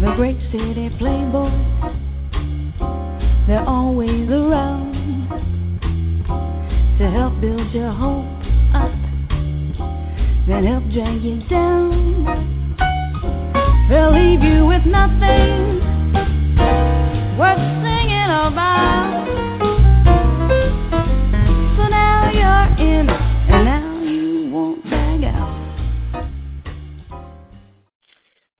The great city playboys, they're always around to help build your hope up, then help drag you down. They'll leave you with nothing worth singing about. So now you're in, and now you won't bag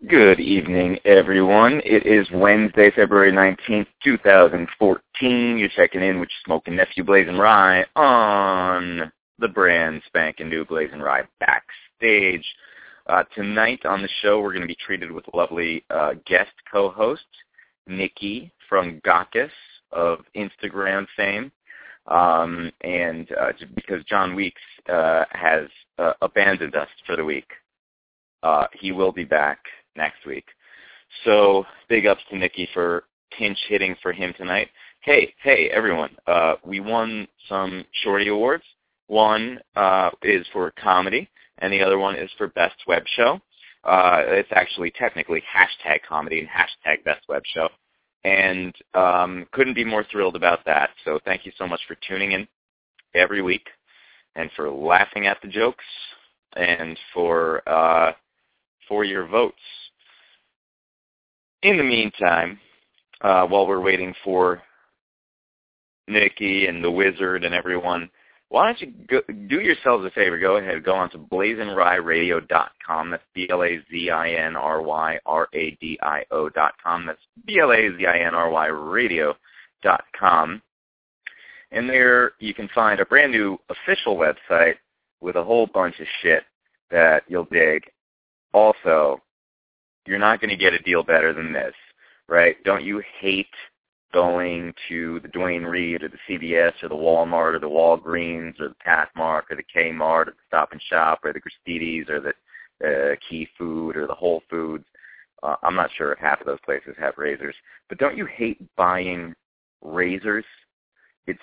Good evening, everyone. It is Wednesday, February 19th, 2014. You're checking in with Smoking Nephew BlazinRy on the brand spanking new BlazinRy backstage. Uh, tonight on the show, we're going to be treated with lovely uh, guest co-host, Nikki from Gawkus of Instagram fame. Um, and uh, because John Weeks uh, has uh, abandoned us for the week, uh, he will be back next week. So big ups to Nikki for pinch hitting for him tonight. Hey, hey, everyone. Uh, we won some Shorty Awards. One uh, is for comedy, and the other one is for Best Web Show. Uh, it's actually technically hashtag comedy and hashtag Best Web Show. And um, couldn't be more thrilled about that. So thank you so much for tuning in every week and for laughing at the jokes and for uh, for your votes. In the meantime, uh, while we're waiting for Nikki and the Wizard and everyone, why don't you go, do yourselves a favor? Go ahead, go on to blazinryradio.com. That's B-L-A-Z-I-N-R-Y-R-A-D-I-O dot com. That's B-L-A-Z-I-N-R-Y radio dot com. And there you can find a brand new official website with a whole bunch of shit that you'll dig. Also, you're not going to get a deal better than this, right? Don't you hate going to the Duane Reade or the CVS or the Walmart or the Walgreens or the Pathmark or the Kmart or the Stop and Shop or the Gristedes or the uh, Key Food or the Whole Foods? Uh, I'm not sure if half of those places have razors, but don't you hate buying razors? It's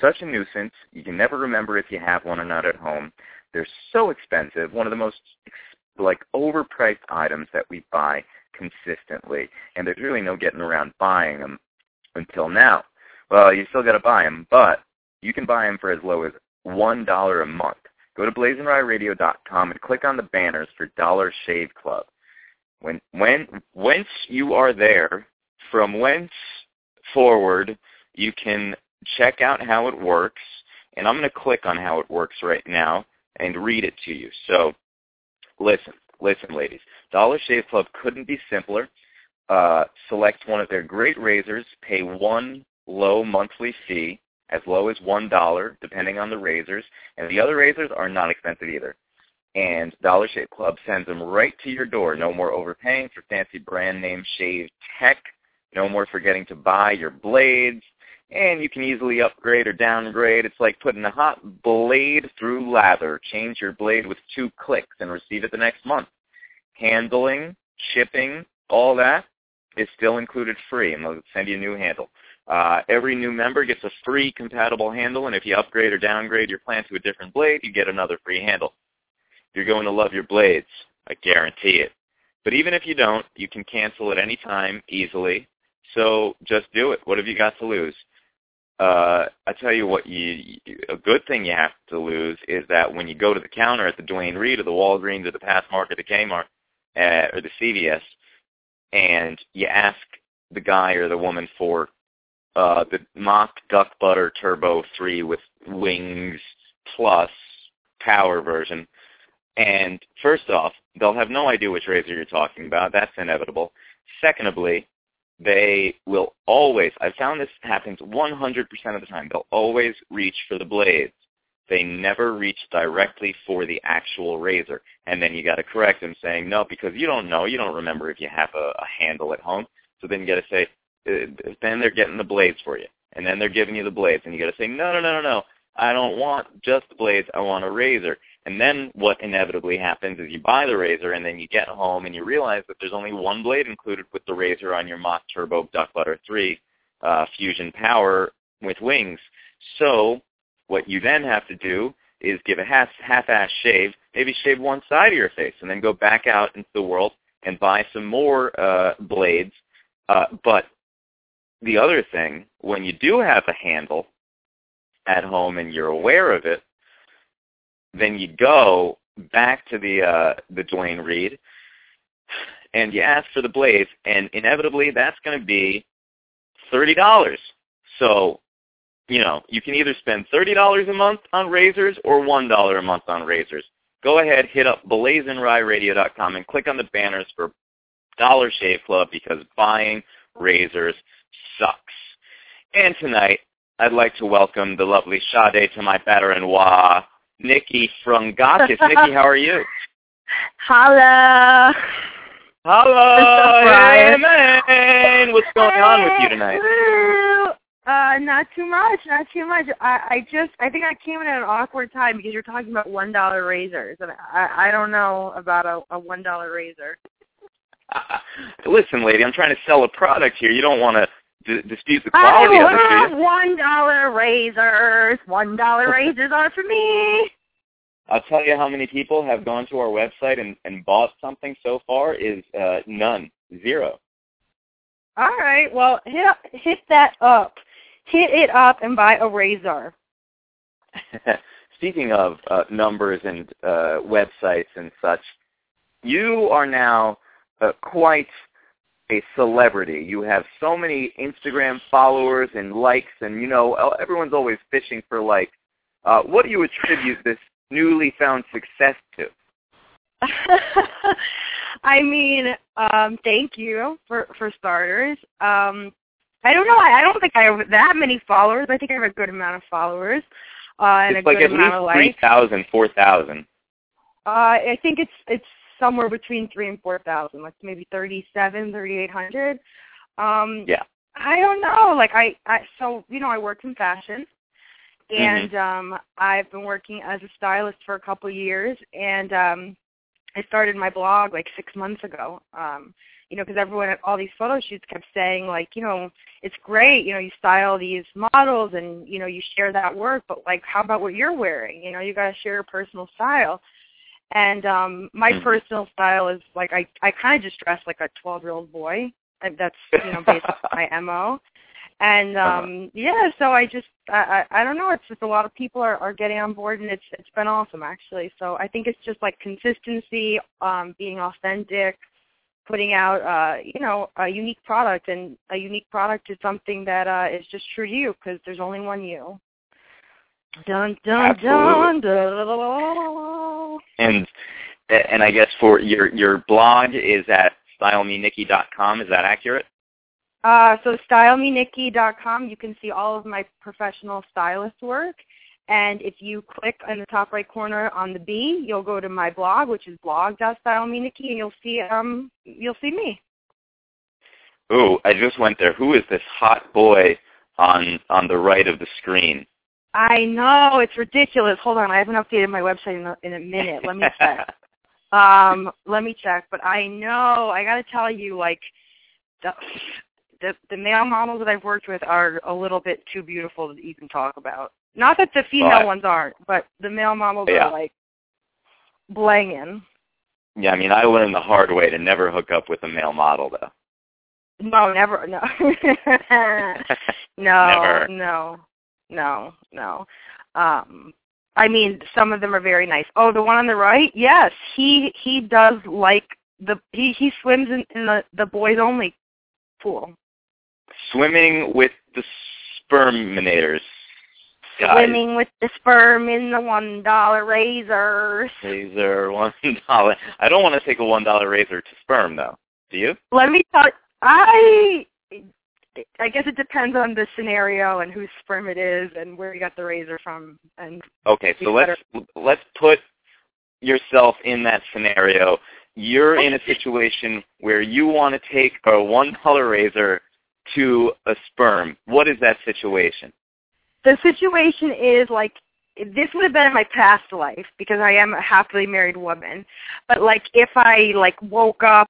such a nuisance. You can never remember if you have one or not at home. They're so expensive. One of the most like overpriced items that we buy consistently, and there's really no getting around buying them until now. Well, you still got to buy them, but you can buy them for as low as one dollar a month. Go to blazinryradio.com and click on the banners for Dollar Shave Club. When when once you are there, from whence forward, you can check out how it works, and I'm going to click on how it works right now and read it to you. So listen, listen, ladies. Dollar Shave Club couldn't be simpler. Uh, select one of their great razors, pay one low monthly fee, as low as one dollar, depending on the razors, and the other razors are not expensive either. And Dollar Shave Club sends them right to your door. No more overpaying for fancy brand name shave tech. No more forgetting to buy your blades. And you can easily upgrade or downgrade. It's like putting a hot blade through lather. Change your blade with two clicks and receive it the next month. Handling, shipping, all that is still included free, and they'll send you a new handle. Uh, every new member gets a free compatible handle, and if you upgrade or downgrade your plan to a different blade, you get another free handle. You're going to love your blades. I guarantee it. But even if you don't, you can cancel at any time easily. So just do it. What have you got to lose? Uh, I tell you what, you, a good thing you have to lose is that when you go to the counter at the Duane Reade or the Walgreens or the Pathmark or the Kmart uh, or the CVS, and you ask the guy or the woman for uh, the mock duck butter turbo 3 with wings plus power version. And first off, they'll have no idea which razor you're talking about. That's inevitable. Secondly, they will always, I've found this happens 100% of the time, they'll always reach for the blades. They never reach directly for the actual razor. And then you got to correct them saying, no, because you don't know, you don't remember if you have a, a handle at home. So then you got to say, uh, then they're getting the blades for you. And then they're giving you the blades. And you got to say, no, no, no, no, no. I don't want just the blades. I want a razor. And then what inevitably happens is you buy the razor and then you get home and you realize that there's only one blade included with the razor on your Mach Turbo Duck Butter 3 uh, Fusion Power with wings. So what you then have to do is give a half, half-ass shave, maybe shave one side of your face, and then go back out into the world and buy some more uh, blades. Uh, but the other thing, when you do have a handle at home and you're aware of it, then you go back to the uh, the Duane Reade and you ask for the blades, and inevitably that's going to be thirty dollars. So, you know, you can either spend thirty dollars a month on razors or one dollar a month on razors. Go ahead, hit up blazinryradio.com and click on the banners for Dollar Shave Club because buying razors sucks. And tonight, I'd like to welcome the lovely Sade to my better-in-law, Nikki Frungatis. Nikki, how are you? Hello. Hello, Brian. hey man. What's going on with you tonight? Uh, not too much, not too much. I, I just, I think I came in at an awkward time because you're talking about one dollar razors, and I, I don't know about a, a one dollar razor. Listen, lady, I'm trying to sell a product here. You don't want to d- dispute the quality I of do want one dollar razors. One dollar razors are for me. I'll tell you how many people have gone to our website and, and bought something so far is uh, none, zero. All right, well, hit hit that up, hit it up, and buy a razor. Speaking of uh, numbers and uh, websites and such, you are now uh, quite a celebrity. You have so many Instagram followers and likes, and you know everyone's always fishing for likes. Uh, what do you attribute this newly found success to? I mean, um, thank you for for starters. Um, I don't know. I, I don't think I have that many followers. I think I have a good amount of followers uh, and it's a like good at amount least three likes. thousand, four thousand. Uh, I think it's it's somewhere between three and four thousand, like maybe thirty-seven, thirty-eight hundred. Um, Yeah. I don't know. Like I, I so you know I work in fashion, Mm-hmm. and um, I've been working as a stylist for a couple of years, and um, I started my blog like six months ago. Um, you know, because everyone at all these photo shoots kept saying like, you know, it's great, you know, you style these models and you know you share that work, but like, how about what you're wearing? You know, you got to share your personal style. And um my Mhm. personal style is like I I kind of just dress like a 12 year old boy. And that's you know based on my mo. And Uh-huh. um yeah, so I just I, I I don't know. It's just a lot of people are are getting on board, and it's it's been awesome actually. So I think it's just like consistency, um, being authentic, putting out uh you know a unique product, and a unique product is something that uh is just true to you because there's only one you. Dun dun dun dun. dun. And and I guess for your your blog is at stylemenikki.com. Is that accurate? Uh, so stylemenikki.com, you can see all of my professional stylist work. And if you click in the top right corner on the B, you'll go to my blog, which is blog.stylemenikki, and you'll see um you'll see me. Ooh, I just went there. Who is this hot boy on on the right of the screen? I know it's ridiculous. Hold on, I haven't updated my website in a, in a minute. Let me check. um, let me check. But I know I got to tell you, like the, the the male models that I've worked with are a little bit too beautiful to even talk about. Not that the female ones aren't, but the male models Yeah. are like blanging. Yeah, I mean, I learned the hard way to never hook up with a male model, though. No, never. No, no, Never. no, no, no. Um, I mean, some of them are very nice. Oh, the one on the right, yes, he he does like the he he swims in, in the the boys only pool. Swimming with the sperminators. Guys, Swimming with the sperm in the one dollar razors. Are one dollar. I don't want to take a one dollar razor to sperm, though. Do you? Let me tell I I guess it depends on the scenario and whose sperm it is and where you got the razor from. And Okay, so let's let's put yourself in that scenario. You're in a situation where you want to take a one color razor to a sperm. What is that situation? the situation is like this would have been in my past life because I am a happily married woman. But like if I like woke up,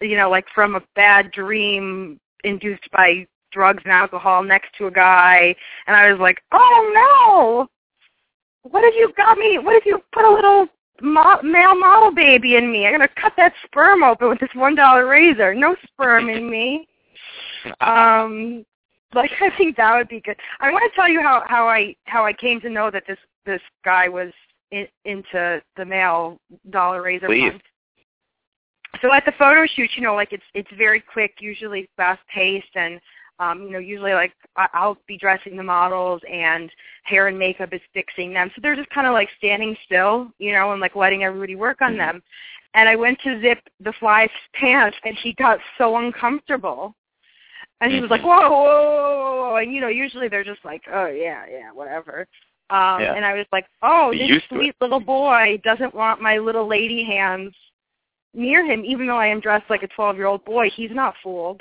you know, like from a bad dream induced by drugs and alcohol next to a guy and I was like, "Oh no. What if you got me? What if you put a little mo- male model baby in me? I'm going to cut that sperm open with this $1 razor. No sperm in me." um like I think that would be good. I want to tell you how how I how I came to know that this this guy was in, into the male dollar razor Please. pump. So at the photo shoot, you know, like it's it's very quick, usually fast paced, and um, you know, usually like I- I'll be dressing the models and hair and makeup is fixing them. So they're just kind of like standing still, you know, and like letting everybody work on them. And I went to zip the fly's pants, and he got so uncomfortable. And he was like, whoa, whoa, whoa, whoa. And, you know, usually they're just like, oh, yeah, yeah, whatever. Um, Yeah. And I was like, oh, this it. sweet little boy doesn't want my little lady hands near him, even though I am dressed like a 12-year-old boy. He's not fooled.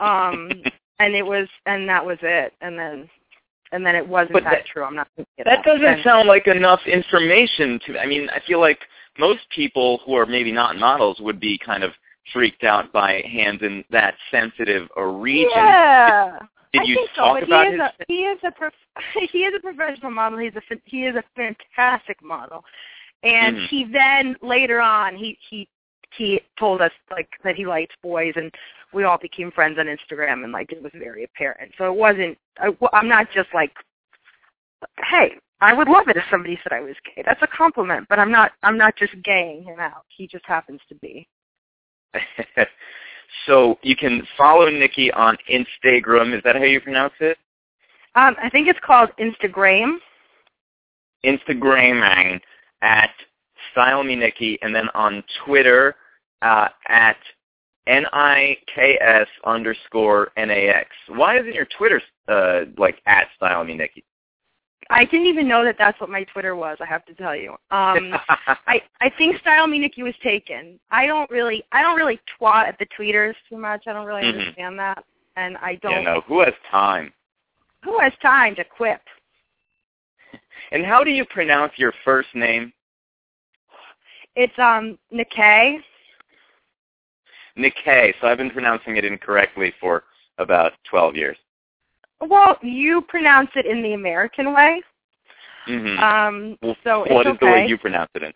Um, and it was, and that was it. And then, and then it wasn't that, that- true. I'm not. Know, That doesn't and- sound like enough information to I mean, I feel like most people who are maybe not models would be kind of freaked out by hands in that sensitive a region. Yeah. Did I you so, talk but about he is his a he is a prof- he is a professional model. He's a he is a fantastic model, and Mhm. he then later on he he he told us like that he likes boys, and we all became friends on Instagram, and like it was very apparent. So it wasn't. I, I'm not just like, hey, I would love it if somebody said I was gay. That's a compliment, but I'm not. I'm not just gaying him out. He just happens to be. so you can follow Nikki on Instagram. Is that how you pronounce it? Um, I think it's called Instagram. Instagramming at Style Me Nikki, and then on Twitter uh, at N-I-K-S underscore N-A-X. Why isn't your Twitter uh, like at Style Me Nikki? I didn't even know that that's what my Twitter was. I have to tell you. Um, I I think Style Me Nikki was taken. I don't really I don't really twat at the tweeters too much. I don't really Mhm. understand that, and I don't. yeah, no. Who has time? Who has time to quip? And how do you pronounce your first name? It's um Nikkei. Nikkei. So I've been pronouncing it incorrectly for about 12 years. Well, you pronounce it in the American way. Mm-hmm. Um, Well, so what is the way you pronounce it in?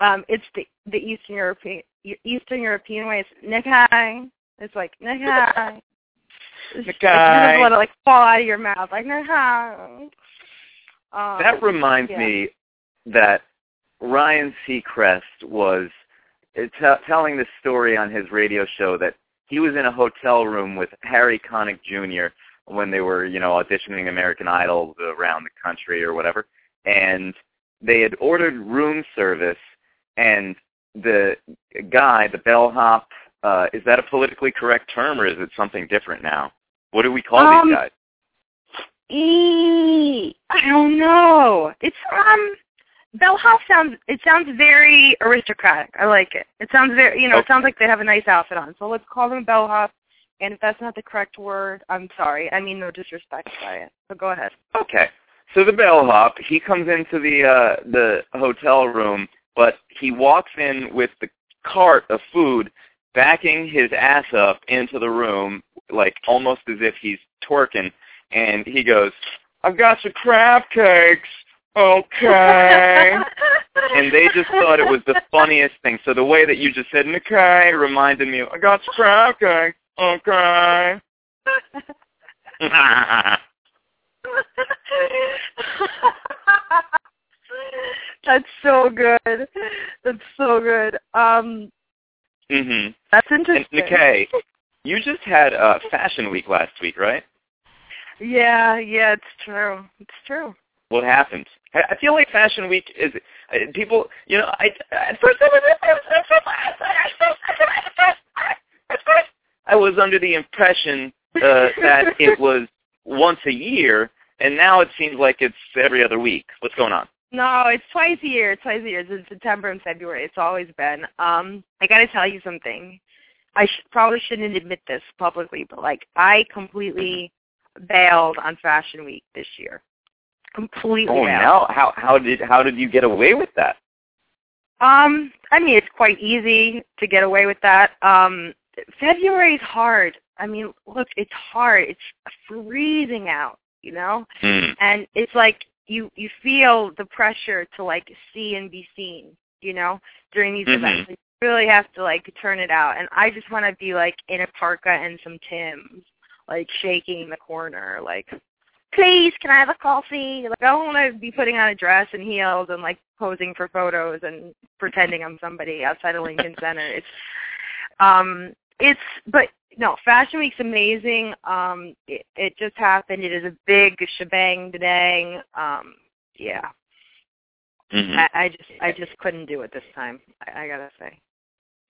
Um, it's the the Eastern European Eastern European way. It's Nikkei. It's like Nikkei. It Nikkei. doesn't let it like fall out of your mouth like Nikkei. Um, That reminds yeah. me that Ryan Seacrest was uh, t- telling this story on his radio show that he was in a hotel room with Harry Connick Jr. when they were, you know, auditioning American Idol around the country or whatever, and they had ordered room service, and the guy, the bellhop, uh, is that a politically correct term or is it something different now? What do we call Um, these guys? E- I don't know. It's um bellhop sounds it sounds very aristocratic. I like it. It sounds very you know, it sounds like they have a nice outfit on. So let's call them bellhop. And if that's not the correct word, I'm sorry. I mean no disrespect by it. So go ahead. Okay. So the bellhop, he comes into the uh the hotel room, but he walks in with the cart of food, backing his ass up into the room, like almost as if he's twerking, and he goes, "I've got some crab cakes." Okay. and they just thought it was the funniest thing. So the way that you just said "okay" reminded me, "I got your crab cakes." Okay. That's so good. That's so good. Um, mhm. that's And interesting. Nikkei, you just had uh, Fashion Week last week, right? Yeah, yeah, it's true. It's true. What happens? I feel like Fashion Week is uh, people. You know, I at first I was at first I was under the impression uh, that it was once a year, and now it seems like it's every other week. What's going on? No, it's twice a year. It's Twice a year. It's in September and February. It's always been. Um, I got to tell you something. I sh- probably shouldn't admit this publicly, but like I completely bailed on Fashion Week this year. Completely Oh, bailed. now how how did how did you get away with that? Um, I mean, it's quite easy to get away with that. Um, February is hard. I mean, look, it's hard. It's freezing out, you know, Hmm. and it's like you you feel the pressure to like see and be seen, you know, during these Mhm. events. You really have to like turn it out, and I just want to be like in a parka and some Tims, like shaking the corner, like. Please, can I have a coffee? Like, I don't want to be putting on a dress and heels and like posing for photos and pretending I'm somebody outside of Lincoln Center. It's, um, it's, but no, Fashion Week's amazing. Um, it, it just happened. It is a big shebang, dang. Um, yeah, Mhm. I, I just, I just couldn't do it this time. I, I gotta say.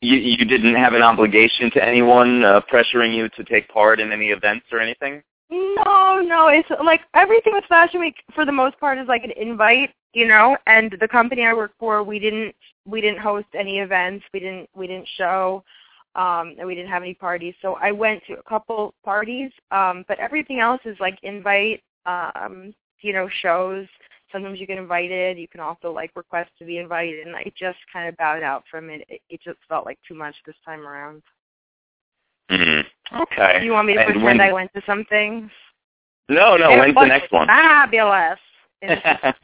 You you didn't have an obligation to anyone uh, pressuring you to take part in any events or anything? No, no, it's like everything with Fashion Week for the most part is like an invite, you know. And the company I work for, we didn't we didn't host any events, we didn't we didn't show, um, and we didn't have any parties. So I went to a couple parties, um, but everything else is like invite, um, you know, shows. Sometimes you get invited. You can also like request to be invited, and I just kind of bowed out from it. It, it just felt like too much this time around. hmm Okay. Do you want me to And pretend when- I went to some things? No, no. It When's the next one? Fabulous.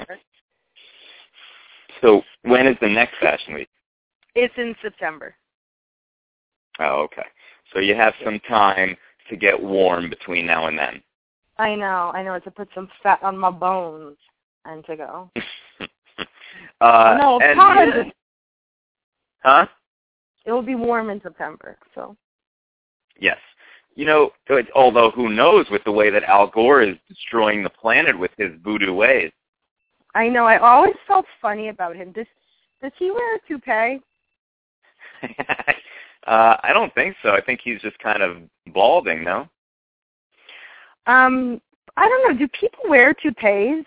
So when is the next fashion week? it's in September. Oh, okay. So you have some time to get warm between now and then. I know, I know. It's To put some fat on my bones and to go. uh, no, and- pause. Huh? It will be warm in September. So Yes. You know, it- although who knows with the way that Al Gore is destroying the planet with his voodoo ways. I know. I always felt funny about him. Does does he wear a toupee? uh, I don't think so. I think he's just kind of balding, no? Um, I don't know. Do people wear toupees?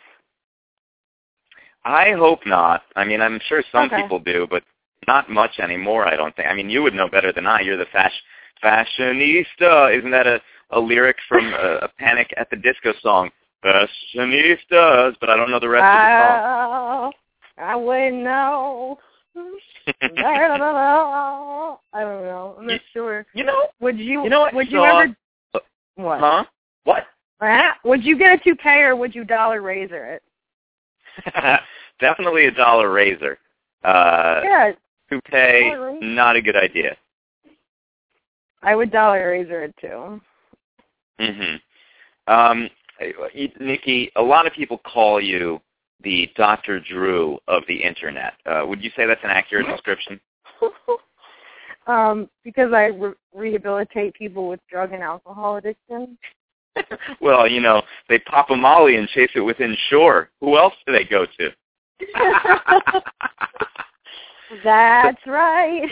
I hope not. I mean, I'm sure some Okay. people do, but not much anymore, I don't think. I mean, you would know better than I. You're the fashion fashionista. Isn't that a, a lyric from a, a Panic at the Disco song? Fashionistas, but I don't know the rest Oh, of the song. I wouldn't know. I don't know. I don't know. I'm not You- sure. you know, Would you? you know what? Would you saw- ever? What? Huh? What? Uh, Would you get a toupee or would you dollar razor it? Definitely a dollar razor. Uh, yeah, Dollar not a good idea. I would dollar razor it too. hmm Um, Nikki, a lot of people call you the Dr. Drew of the Internet. Uh, would you say that's an accurate description? um, because I re- rehabilitate people with drug and alcohol addiction. well, you know, they pop a molly and chase it within shore. Who else do they go to? That's right.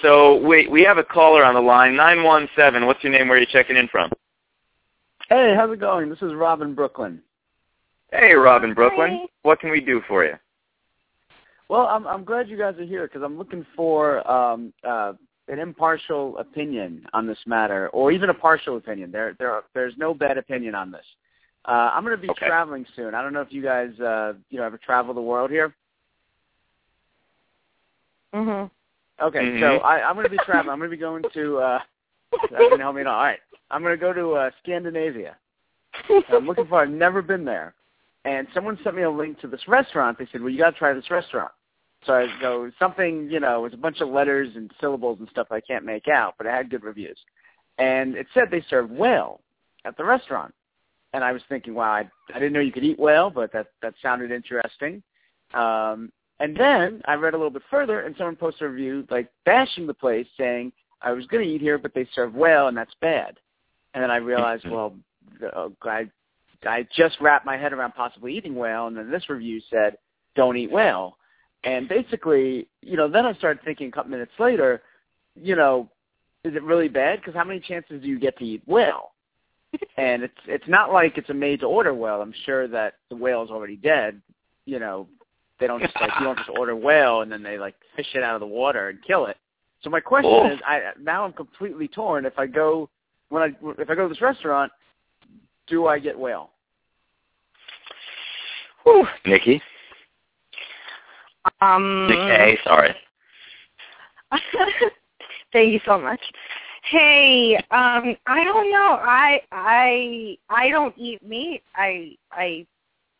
so wait, we have a caller on the line, 917. What's your name? Where are you checking in from? Hey, how's it going? This is Robin Brooklyn. Hey, Robin Brooklyn. Hi. What can we do for you? Well, I'm I'm glad you guys are here because I'm looking for um, uh, an impartial opinion on this matter, or even a partial opinion. There there are, there's no bad opinion on this. Uh, I'm going to be Okay. traveling soon. I don't know if you guys uh, you know ever travel the world here. Mhm. Okay, Mhm. so I, I'm going to be traveling. I'm going to be going to. Uh, that can help me out. All right, I'm going to go to uh, Scandinavia. I'm looking for. I've never been there, and someone sent me a link to this restaurant. They said, "Well, you got to try this restaurant." So I go something, you know, it was a bunch of letters and syllables and stuff I can't make out, but it had good reviews, and it said they served whale at the restaurant, and I was thinking, wow, I, I didn't know you could eat whale, but that that sounded interesting. Um, and then I read a little bit further, and someone posted a review like bashing the place, saying I was going to eat here, but they serve whale, and that's bad. And then I realized, well, the, uh, I I just wrapped my head around possibly eating whale, and then this review said don't eat whale. And basically, you know, then I started thinking a couple minutes later, you know, is it really bad? Because how many chances do you get to eat whale? and it's it's not like it's a made to order whale. I'm sure that the whale is already dead. You know, they don't just like you don't just order whale and then they like fish it out of the water and kill it. So my question Oh. is, I now I'm completely torn. If I go when I if I go to this restaurant, do I get whale? Whew. Nikki. Um, Nick sorry. Thank you so much. Hey, um, I don't know. I I I don't eat meat. I I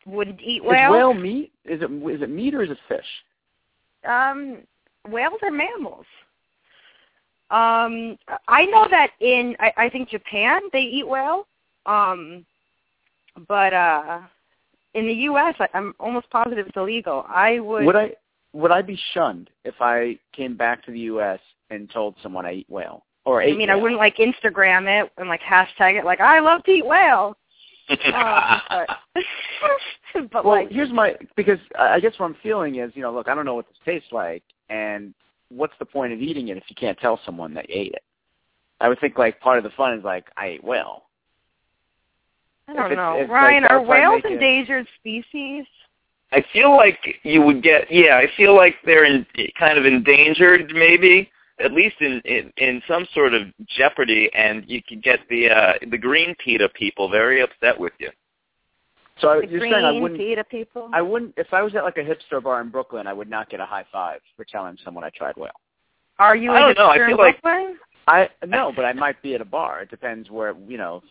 wouldn't eat is whale. whale meat? Is it is it meat or is it fish? Um, whales are mammals. Um, I know that in I, I think Japan they eat whale. Um, but uh, in the U.S. I, I'm almost positive it's illegal. I would. Would I would I be shunned if I came back to the U.S. and told someone I eat whale or I ate mean, I wouldn't like Instagram it and like hashtag it like I love to eat whale. Um, but but well, like here's my because I I guess what I'm feeling is, you know, look, I don't know what this tastes like, and what's the point of eating it if you can't tell someone that you ate it? I would think like part of the fun is like I ate whale. I don't it's- know, if, like, Ryan. that Are whales endangered species? I feel like you would get yeah, I feel like they're in, kind of endangered maybe, at least in, in in some sort of jeopardy and you could get the uh the green PETA people very upset with you. So I, The you're green saying I wouldn't PETA people. I wouldn't if I was at like a hipster bar in Brooklyn, I would not get a high five for telling someone I tried whale. Are you? I a don't know, I hipster in feel like- Brooklyn? I no, but I might be at a bar. It depends where you know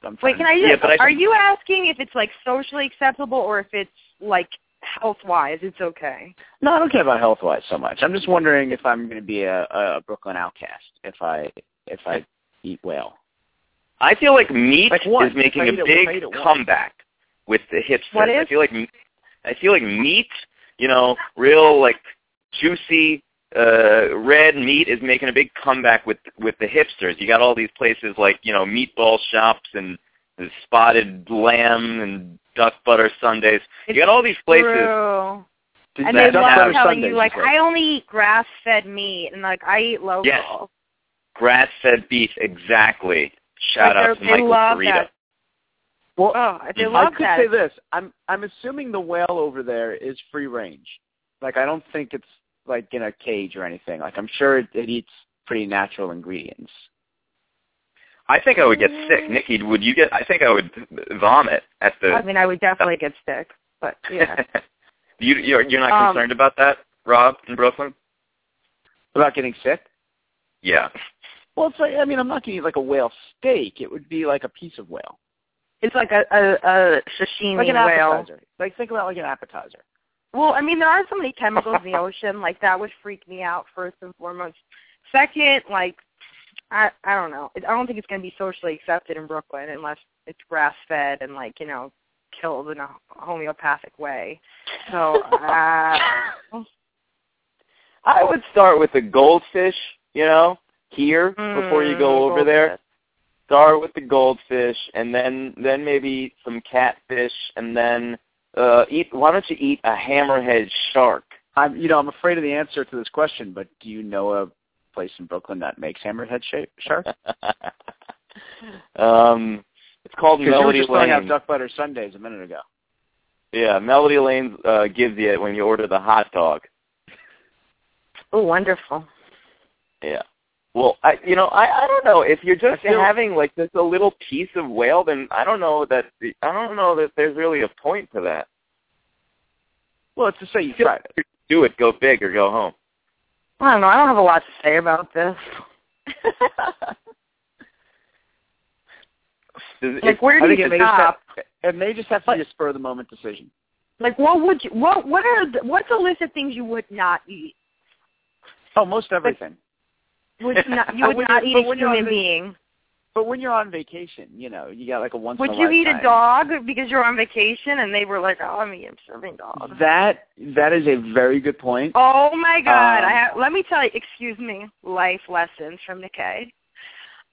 if I'm Wait, can I Yeah, just? but I are you asking if it's like socially acceptable or if it's like health wise? It's okay. No, I don't care about health wise so much. I'm just wondering if I'm going to be a, a Brooklyn outcast if I if I eat whale. I feel like meat Like what? is making If I a eat it- big if I eat it once. comeback with the hipsters. What I feel like I feel like meat, you know, real like juicy uh red meat is making a big comeback with with the hipsters. You got all these places like, you know, meatball shops and the spotted lamb and duck butter sundaes. You got all these places. True. And that they duck love telling Sundays, you like? I only eat grass fed meat and like I eat local. Yes. Grass-fed beef, exactly. Shout Like, out to Michael love Farida. that. Well, Oh, they I love could that. say this. I'm I'm assuming the whale over there is free range. Like I don't think it's like in a cage or anything. Like I'm sure it, it eats pretty natural ingredients. I think I would get sick. Nikki, would you get? I think I would vomit at the. I mean, I would definitely get sick, but yeah. you you're you're not Um, concerned about that, Rob, in Brooklyn? About getting sick? Yeah. Well, it's like I mean I'm not going to eat like a whale steak. It would be like a piece of whale, it's like a a, a sashimi like an whale. appetizer. Like think about like an appetizer. Well, I mean, there are so many chemicals in the ocean. Like that would freak me out first and foremost. Second, like I I don't know. I don't think it's going to be socially accepted in Brooklyn unless it's grass fed and like you know killed in a homeopathic way. So uh, I would start with the goldfish, you know, here before you go Mm, over there. Start with the goldfish, and then then maybe some catfish, and then uh eat. Why don't you eat a hammerhead shark? I'm you know I'm afraid of the answer to this question, but do you know a place in Brooklyn that makes hammerhead shape shark? um, it's called Because you were Melody just throwing out duck butter Sundays a minute ago. Yeah, Melody Lane uh, gives you it when you order the hot dog. oh, wonderful. Yeah. Well, I you know I I don't know if you're just feel- having like just a little piece of whale, then I don't know that the, I don't know that there's really a point to that. Well, it's to say you tried it. Do it, go big or go home. I don't know. I don't have a lot to say about this. Does like, where do you it may just have, stop? it may just have to be a spur of the moment decision. Like, what would you? What what are the, what's a list of things you would not eat? Oh, most everything. Would not you would not eat a when you're on human being? But when you're on vacation, you know, you got like a once Would in a you eat a dog because you're on vacation and they were like, "Oh, I'm eating serving dogs." That that is a very good point. Oh my God! Um, I have, let me tell you. Excuse me. Life lessons from Nikkei.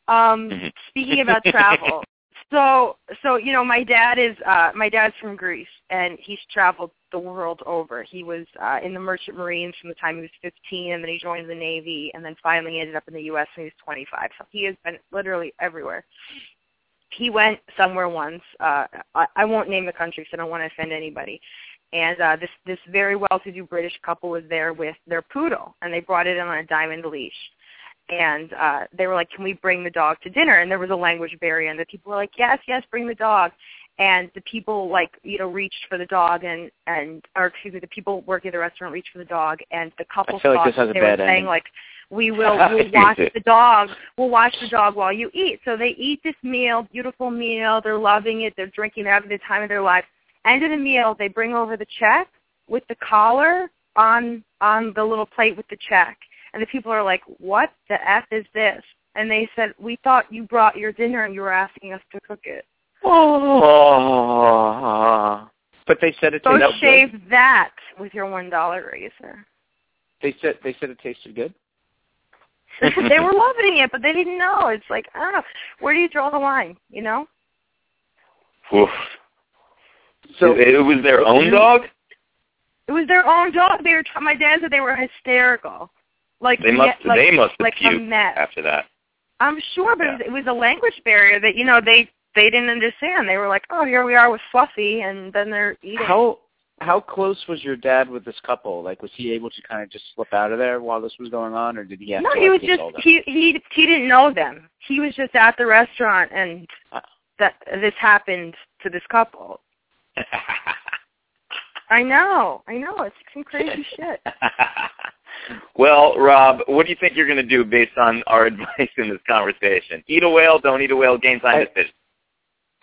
Um, speaking about travel, So, so you know, my dad is uh my dad's from Greece, and he's traveled the world over. He was uh in the Merchant Marines from the time he was 15, and then he joined the Navy, and then finally ended up in the U.S. when he was 25. So he has been literally everywhere. He went somewhere once. Uh I, I won't name the country, because I don't want to offend anybody. And uh this this very well-to-do British couple was there with their poodle, and they brought it in on a diamond leash and uh they were like, "Can we bring the dog to dinner?" And there was a language barrier, and the people were like, "Yes, yes, bring the dog." And the people like you know reached for the dog, and and or excuse me, the people working at the restaurant reached for the dog, and the couple I feel like thought this has a they bad were saying ending. like, "We will we'll watch the dog. We'll watch the dog while you eat." So they eat this meal, beautiful meal. They're loving it. They're drinking. They're having the time of their life. End of the meal, they bring over the check with the collar on on the little plate with the check and the people are like, "What the f is this?" And they said, "We thought you brought your dinner and you were asking us to cook it." Oh. But they said it So tasted shave good. that with your one dollar razor. They said they said it tasted good. they were loving it, but they didn't know. It's like, I don't know. Where do you draw the line? You know? Oof. So it, it was their own mm-hmm. dog. It was their own dog. They were. My dad said they were hysterical. Like They must. like, they must have like a puked mess. after that. I'm sure, but Yeah. it, was, a language barrier that you know they they didn't understand. They were like, "Oh, here we are with Fluffy," and then they're eating. how how close was your dad with this couple? Like, was he able to kind of just slip out of there while this was going on, or did he have no, to? he was just he he he didn't know them. He was just at the restaurant, and Ah. that this happened to this couple. I know, I know, it's some crazy shit. well, Rob, what do you think you're going to do based on our advice in this conversation? Eat a whale, don't eat a whale, game time I- decision.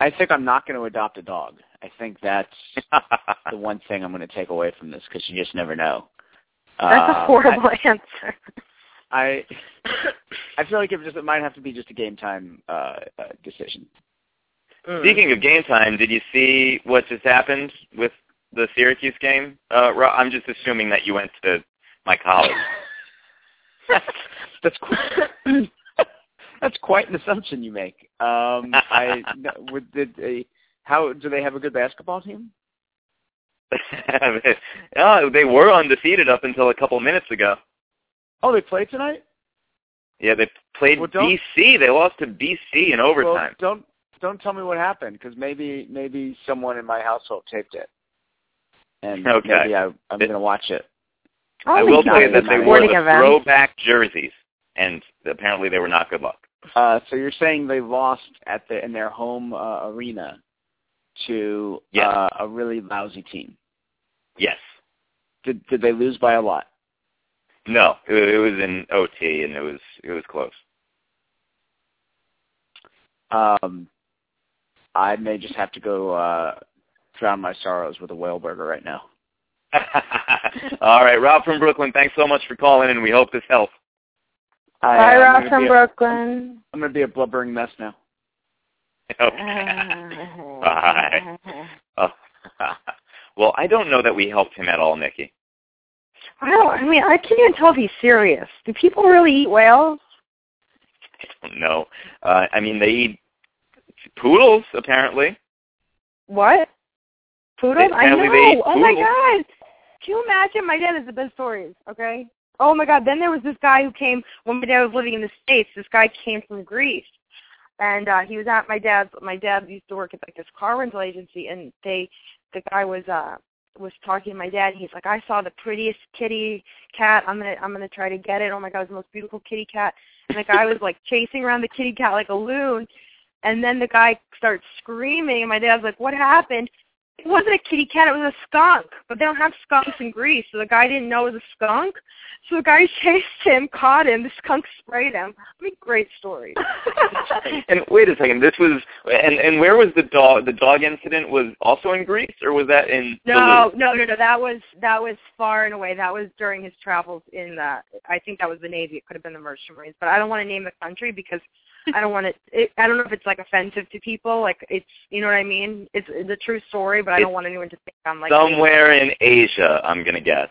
I think I'm not going to adopt a dog. I think that's the one thing I'm going to take away from this because you just never know. That's Uh, a horrible answer. I I feel like it just it might have to be just a game time uh, uh decision. Speaking of game time, did you see what just happened with the Syracuse game? Uh, Rob, I'm just assuming that you went to my college. that's qu- that's quite an assumption you make. Um, I would did a, how do they have a good basketball team? oh, they were undefeated up until a couple minutes ago. Oh, they played tonight. Yeah, they played Well, BC. They lost to BC in overtime. Well, don't don't tell me what happened because maybe maybe someone in my household taped it, and Okay. maybe I, I'm going to watch it. I Only will tell you that they wore the throwback jerseys, and apparently they were not good luck. Uh, so you're saying they lost at the in their home uh, arena to Yes. uh, a really lousy team. Yes. Did did they lose by a lot? No, it, it was in OT, and it was it was close. Um, I may just have to go uh, drown my sorrows with a whale burger right now. All right, Rob from Brooklyn, thanks so much for calling, and we hope this helps. I, Bye, I'm Rob from a- Brooklyn. I'm going to be a blubbering mess now. Okay. Bye. Well, I don't know that we helped him at all, Nikki. I don't. I mean, I can't even tell if he's serious. Do people really eat whales? I don't know. Uh, I mean, they eat poodles, apparently. What? Poodles? I Apparently know. they eat oh my god. Can you imagine? My dad has the best stories. Okay. Oh my god. Then there was this guy who came when my dad was living in the states. This guy came from Greece, and uh he was at my dad's. My dad used to work at like this car rental agency, and they, the guy was uh was talking to my dad. And he's like, I saw the prettiest kitty cat. I'm gonna I'm gonna try to get it. Oh my god, it's the most beautiful kitty cat. And the guy was like chasing around the kitty cat like a loon. And then the guy starts screaming, and my dad's like, "What happened?" It wasn't a kitty cat; it was a skunk. But they don't have skunks in Greece, so the guy didn't know it was a skunk. So the guy chased him, caught him. The skunk sprayed him. I mean, great story. and wait a second, this was and and where was the dog? The dog incident was also in Greece, or was that in no, Duluth? no, no, no. That was that was far and away. That was during his travels in the. I think that was the Navy. It could have been the Merchant Marines, but I don't want to name the country because I don't want it, it. I don't know if it's like offensive to people. Like it's, you know what I mean. It's, it's a true story, but I don't It's want anyone to think I'm like Somewhere in Asia, I'm gonna guess.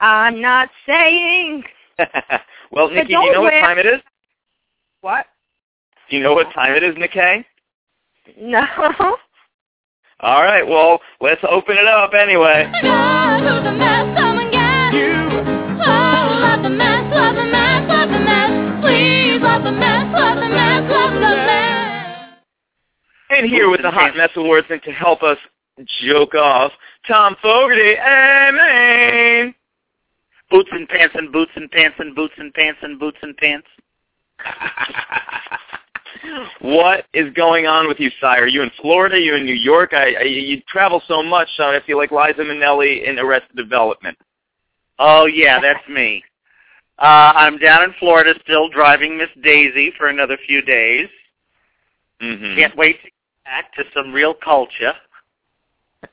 I'm not saying well, Nikki, do you don't know what time it is? what. Do you know what time it is, Nikkei? No. All right, well, let's open it up anyway. And here with the Hot Mess Awards and to help us joke off, Thom Fogarty and Maine. Boots and pants and boots and pants and boots and pants and boots and pants. what is going on with you, sire? Are you in Florida? Are you in New York? I, I, you travel so much, so I feel like Liza Minnelli in Arrested Development. Oh yeah, that's me. Uh, I'm down in Florida still driving Miss Daisy for another few days. Mm-hmm. Can't wait to back to some real culture.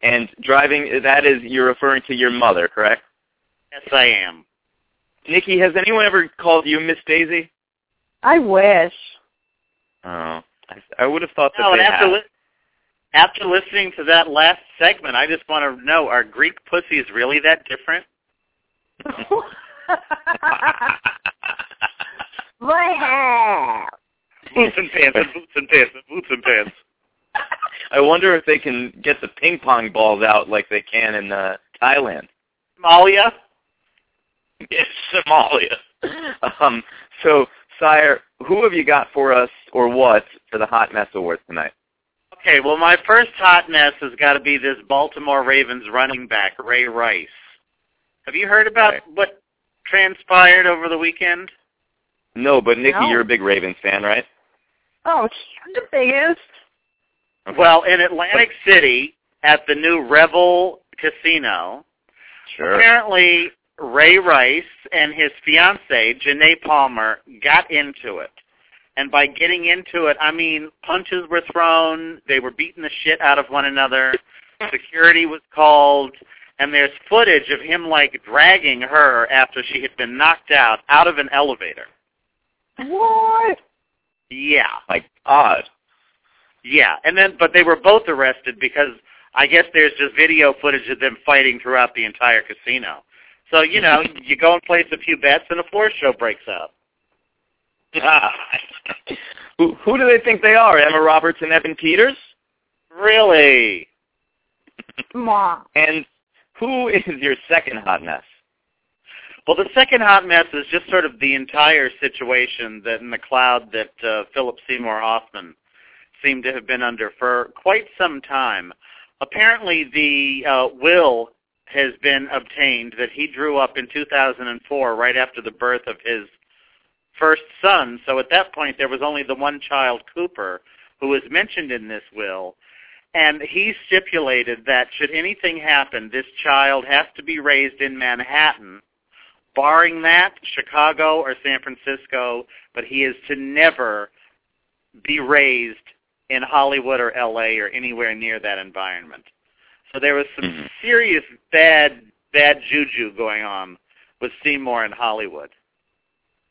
And driving, that is, you're referring to your mother, correct? Yes, I am. Nikki, has anyone ever called you Miss Daisy? I wish. Oh, I, I would have thought that No, they and after had. li- after listening to that last segment, I just want to know: Are Greek pussies really that different? Well. Boots and pants and boots and pants and boots and pants. I wonder if they can get the ping pong balls out like they can in uh, Thailand. Somalia. Yes, Somalia. um, so, sire, who have you got for us, or what, for the Hot Mess Awards tonight? Okay, well, my first hot mess has got to be this Baltimore Ravens running back, Ray Rice. Have you heard about Right. what transpired over the weekend? No, but Nikki, No. you're a big Ravens fan, right? Oh, the biggest. Well, in Atlantic City at the new Revel Casino, Sure. apparently Ray Rice and his fiancee, Janae Palmer, got into it. And by getting into it, I mean punches were thrown, they were beating the shit out of one another, security was called, and there's footage of him like dragging her after she had been knocked out out of an elevator. What? Yeah. My God. Yeah, and then but they were both arrested because I guess there's just video footage of them fighting throughout the entire casino. So you know, you go and place a few bets, and a floor show breaks out. Ah. who, who do they think they are? Emma Roberts and Evan Peters? Really? Ma. And who is your second hot mess? Well, the second hot mess is just sort of the entire situation that in the cloud that uh, Philip Seymour Hoffman seemed to have been under for quite some time. Apparently, the uh, will has been obtained that he drew up in 2004, right after the birth of his first son. So at that point, there was only the one child, Cooper, who was mentioned in this will. And he stipulated that should anything happen, this child has to be raised in Manhattan barring that, Chicago or San Francisco, but he is to never be raised in Hollywood or LA or anywhere near that environment. So there was some Mhm. serious bad bad juju going on with Seymour in Hollywood.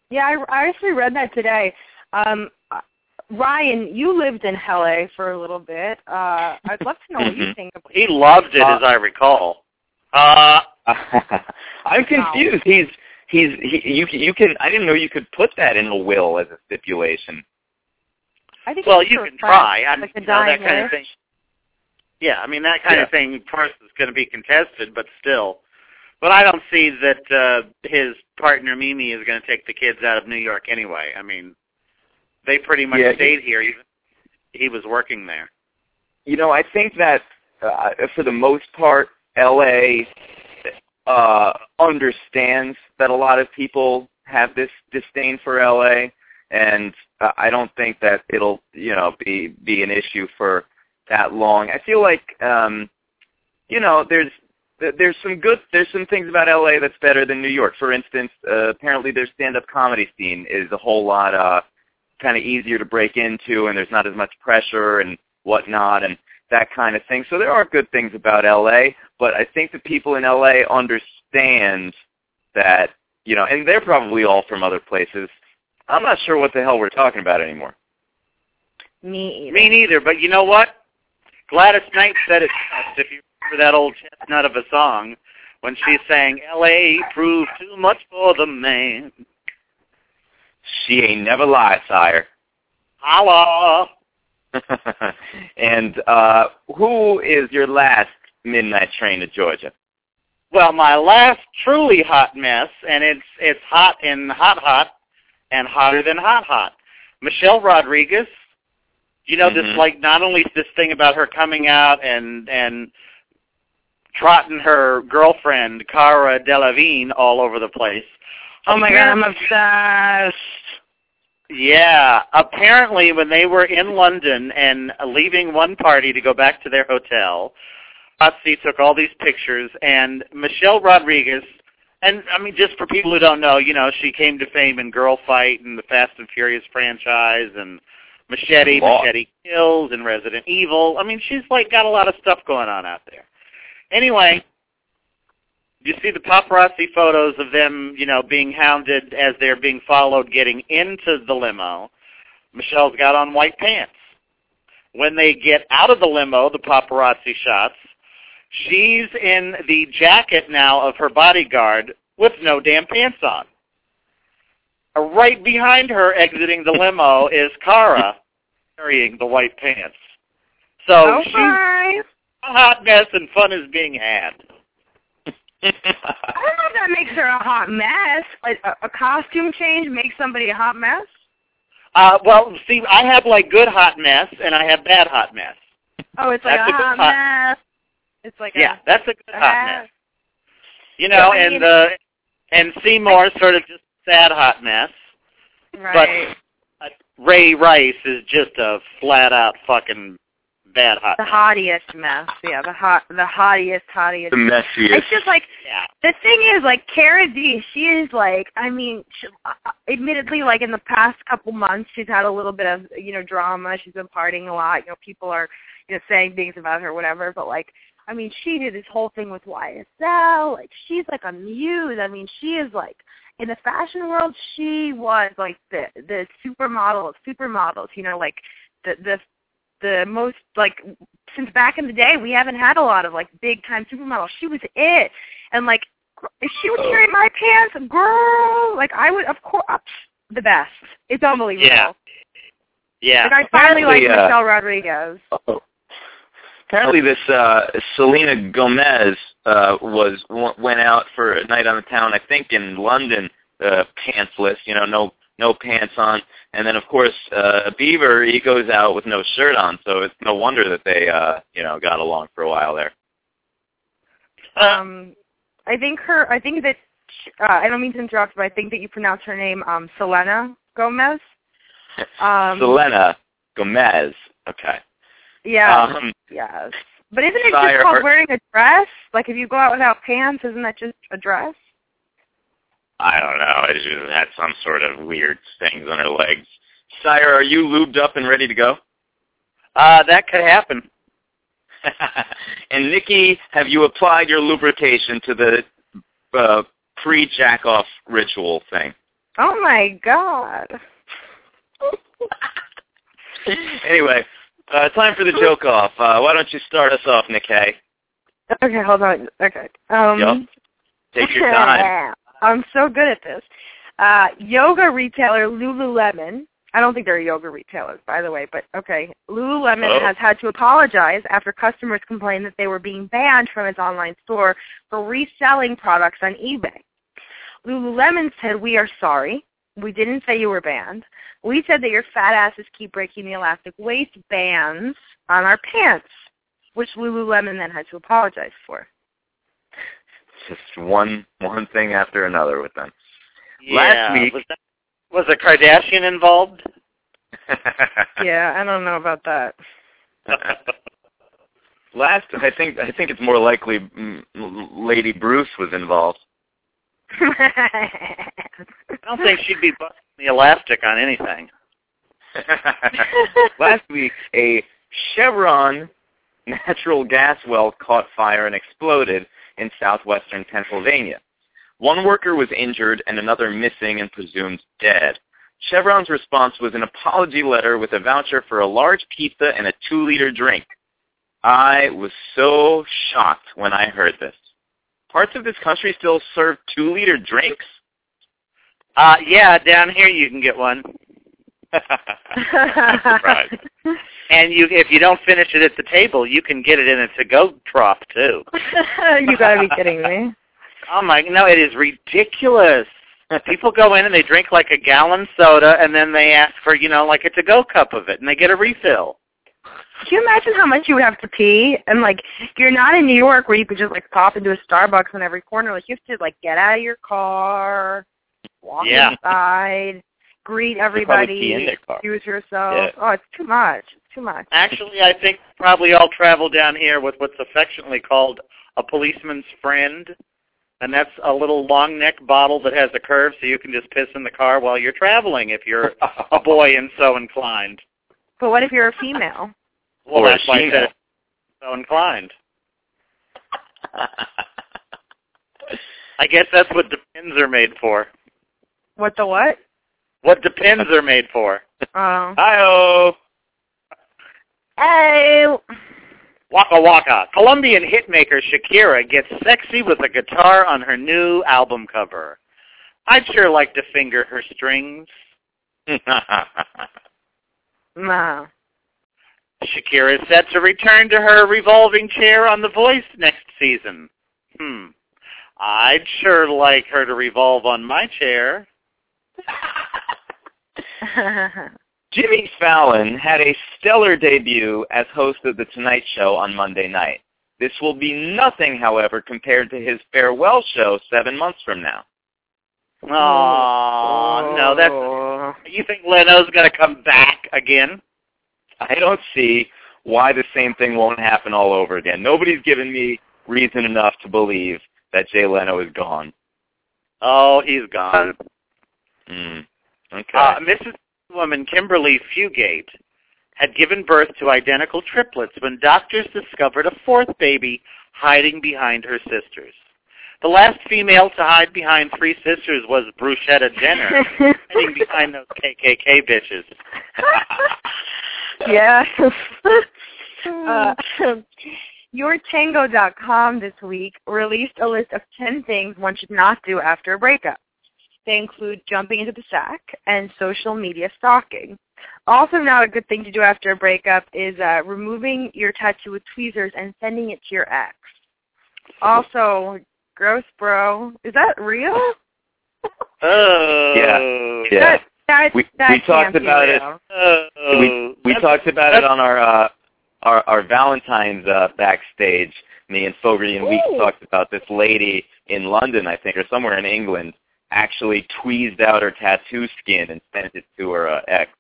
Yeah, I, I actually read that today. Um, Ryan, you lived in LA for a little bit. Uh, I'd love to know what you Mhm. think about it. He loved it, Uh, as I recall. Uh, I'm confused. He's he's he, you can- you can I didn't know you could put that in a will as a stipulation. I think well, you can try. I fact, mean, you know, that kind of thing. Yeah, I mean that kind of thing. Of course, is going to be contested, but still. But I don't see that uh, his partner Mimi is going to take the kids out of New York anyway. I mean, they pretty much Yeah, stayed here. Even he was working there. You know, I think that uh, for the most part, L.A. Uh, understands that a lot of people have this disdain for L.A. and uh, I don't think that it'll you know be be an issue for that long. I feel like um, you know there's there's some good there's some things about LA that's better than New York. For instance, uh, apparently their stand-up comedy scene is a whole lot uh, kind of easier to break into, and there's not as much pressure and whatnot, and that kind of thing. So there are good things about LA, but I think the people in LA understand that you know, and they're probably all from other places. I'm not sure what the hell we're talking about anymore. Me either. Me neither. But you know what? Gladys Knight said it best. If you remember that old chestnut of a song when she sang "L.A. proved too much for the man." She ain't never lied, sire. Holla. and uh, who is your last midnight train to Georgia? Well, my last truly hot mess, and it's it's hot and hot hot, and hotter than hot hot. Michelle Rodriguez. You know this Mhm. like not only this thing about her coming out and and trotting her girlfriend Cara Delevingne all over the place. Oh my god, I'm Apparently- obsessed. Yeah, apparently when they were in London and leaving one party to go back to their hotel, Patsy took all these pictures and Michelle Rodriguez, and I mean just for people who don't know, you know, she came to fame in Girl Fight and the Fast and Furious franchise and Machete, Lot. Machete Kills and Resident Evil. I mean, she's like got a lot of stuff going on out there. Anyway, you see the paparazzi photos of them, you know, being hounded as they're being followed getting into the limo. Michelle's got on white pants. When they get out of the limo, the paparazzi shots, she's in the jacket now of her bodyguard with no damn pants on. Uh, Right behind her exiting the limo is Cara carrying the white pants. So Oh she's hot mess and fun is being had. I don't know if that makes her a hot mess. Like a, a costume change makes somebody a hot mess. Uh, well, see, I have like good hot mess and I have bad hot mess. Oh, it's like That's a a hot hot- mess. It's like Yeah, a, that's a good a hot ha- mess. You know, I and uh, and Seymour sort of just sad hot mess. Right. But Ray Rice is just a flat out fucking bad hot the mess. hottiest mess. Yeah, the hot, the hottiest, hottiest. the messiest. It's just like Yeah. the thing is, like Cara D, she is like, I mean, she, uh, admittedly, like in the past couple months, she's had a little bit of, you know, drama. She's been partying a lot. You know, people are, you know, saying things about her, whatever. But like, I mean, she did this whole thing with YSL. Like, she's like a muse. I mean, she is like in the fashion world. She was like the the supermodel of supermodels. You know, like the the the most like since back in the day we haven't had a lot of like big time supermodels. She was it. And like if she would carry my pants, girl, like I would of course the best. It's unbelievable. Yeah. Yeah. Like I finally like uh, Michelle Rodriguez. Uh-oh. Apparently, this uh, Selena Gomez uh, was w- went out for a night on the town. I think in London, uh, pantsless. You know, no no pants on. And then, of course, uh, Bieber he goes out with no shirt on. So it's no wonder that they uh, you know got along for a while there. Um I think her I think that uh, I don't mean to interrupt, but I think that you pronounce her name um Selena Gomez. Um Selena Gomez. Okay. Yeah. Um, yes. But isn't it just called her- wearing a dress? Like if you go out without pants, isn't that just a dress? I don't know. It just had some sort of weird things on her legs. Sire, are you lubed up and ready to go? Uh, that could happen. and Nikki, have you applied your lubrication to the uh, pre-jack-off ritual thing? Oh my god. anyway, uh, time for the joke off. Uh, why don't you start us off, Nick Hay? Okay, hold on. Okay. Um Yup. Take your time. I'm so good at this. Uh, yoga retailer Lululemon. I don't think they're a yoga retailer, by the way, but okay. Lululemon Oh. has had to apologize after customers complained that they were being banned from its online store for reselling products on eBay. Lululemon said, "We are sorry. We didn't say you were banned. We said that your fat asses keep breaking the elastic waistbands on our pants," which Lululemon then had to apologize for. Just one one thing after another with them. Yeah. Last week- was, that, was a Kardashian involved? Yeah, I don't know about that. Last, I think I think it's more likely mm, Lady Bruce was involved. I don't think she'd be busting the elastic on anything. Last week, a Chevron natural gas well caught fire and exploded in southwestern Pennsylvania. One worker was injured and another missing and presumed dead. Chevron's response was an apology letter with a voucher for a large pizza and a two-liter drink. I was so shocked when I heard this. Parts of this country still serve two-liter drinks? Uh, yeah, down here you can get one. I'm. And you, if you don't finish it at the table, you can get it in a to-go trough too. you gotta be kidding me. Oh my, no, it is ridiculous. People go in and they drink like a gallon soda, and then they ask for, you know, like a to-go cup of it, and they get a refill. Can you imagine how much you would have to pee? And like, you're not in New York where you could just like pop into a Starbucks on every corner. Like, you have to like get out of your car, walk Yeah. inside, greet everybody, pee in their car. excuse yourself. Yeah. Oh, it's too much. It's too much. Actually, I think probably all travel down here with what's affectionately called a policeman's friend, and that's a little long neck bottle that has a curve, so you can just piss in the car while you're traveling if you're a boy and so inclined. But what if you're a female? Well, Or a that's why I said so inclined. I guess that's what the pins are made for. What the what? What depends are made for. Oh. Hi-oh. Hey. Waka Waka. Colombian hitmaker Shakira gets sexy with a guitar on her new album cover. I'd sure like to finger her strings. No. Shakira is set to return to her revolving chair on The Voice next season. Hmm. I'd sure like her to revolve on my chair. Jimmy Fallon had a stellar debut as host of The Tonight Show on Monday night. This will be nothing, however, compared to his farewell show seven months from now. Oh, no, that's... You think Leno's going to come back again? I don't see why the same thing won't happen all over again. Nobody's given me reason enough to believe that Jay Leno is gone. Oh, he's gone. Mm. Okay. Uh, Mrs. Woman Kimberly Fugate had given birth to identical triplets when doctors discovered a fourth baby hiding behind her sisters. The last female to hide behind three sisters was Bruschetta Jenner, hiding behind those KKK bitches. yeah. uh, YourTango.com this week released a list of 10 things one should not do after a breakup. They include jumping into the sack and social media stalking. Also not a good thing to do after a breakup is uh, removing your tattoo with tweezers and sending it to your ex. Also, gross bro. Is that real? Oh. Yeah. Yeah. That, that, We- that we talked about it. Oh. we we That's- talked about it on our uh, our our Valentine's uh, backstage. Me and Fogarty and Weeks talked about this lady in London, I think, or somewhere in England, actually tweezed out her tattoo skin and sent it to her uh, ex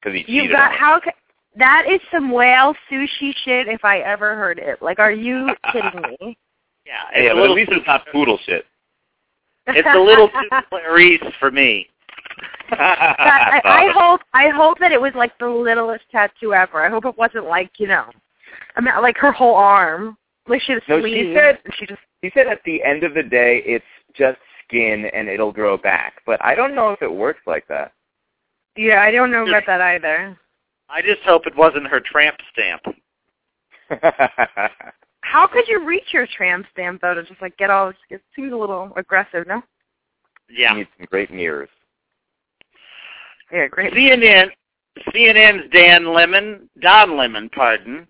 because he You cheated got on her. how? ca- That is some whale sushi shit if I ever heard it. Like, are you kidding me? Yeah, it's yeah, a but at least too, it's not poodle shit. it's a little too Clarice for me. That- I, I hope I hope that it was like the littlest tattoo ever. I hope it wasn't like you know, I mean like her whole arm. Like she had a No, she said- and she just He said at the end of the day, it's just skin and it'll grow back. But I don't know if it works like that. yeah. I don't know about that either. I just hope it wasn't her tramp stamp. How could you reach your tramp stamp though to just like get all? It seems a little aggressive, no? Yeah. You Need some great mirrors. Yeah, great. CNN, CNN's Dan Lemon, Don Lemon, pardon,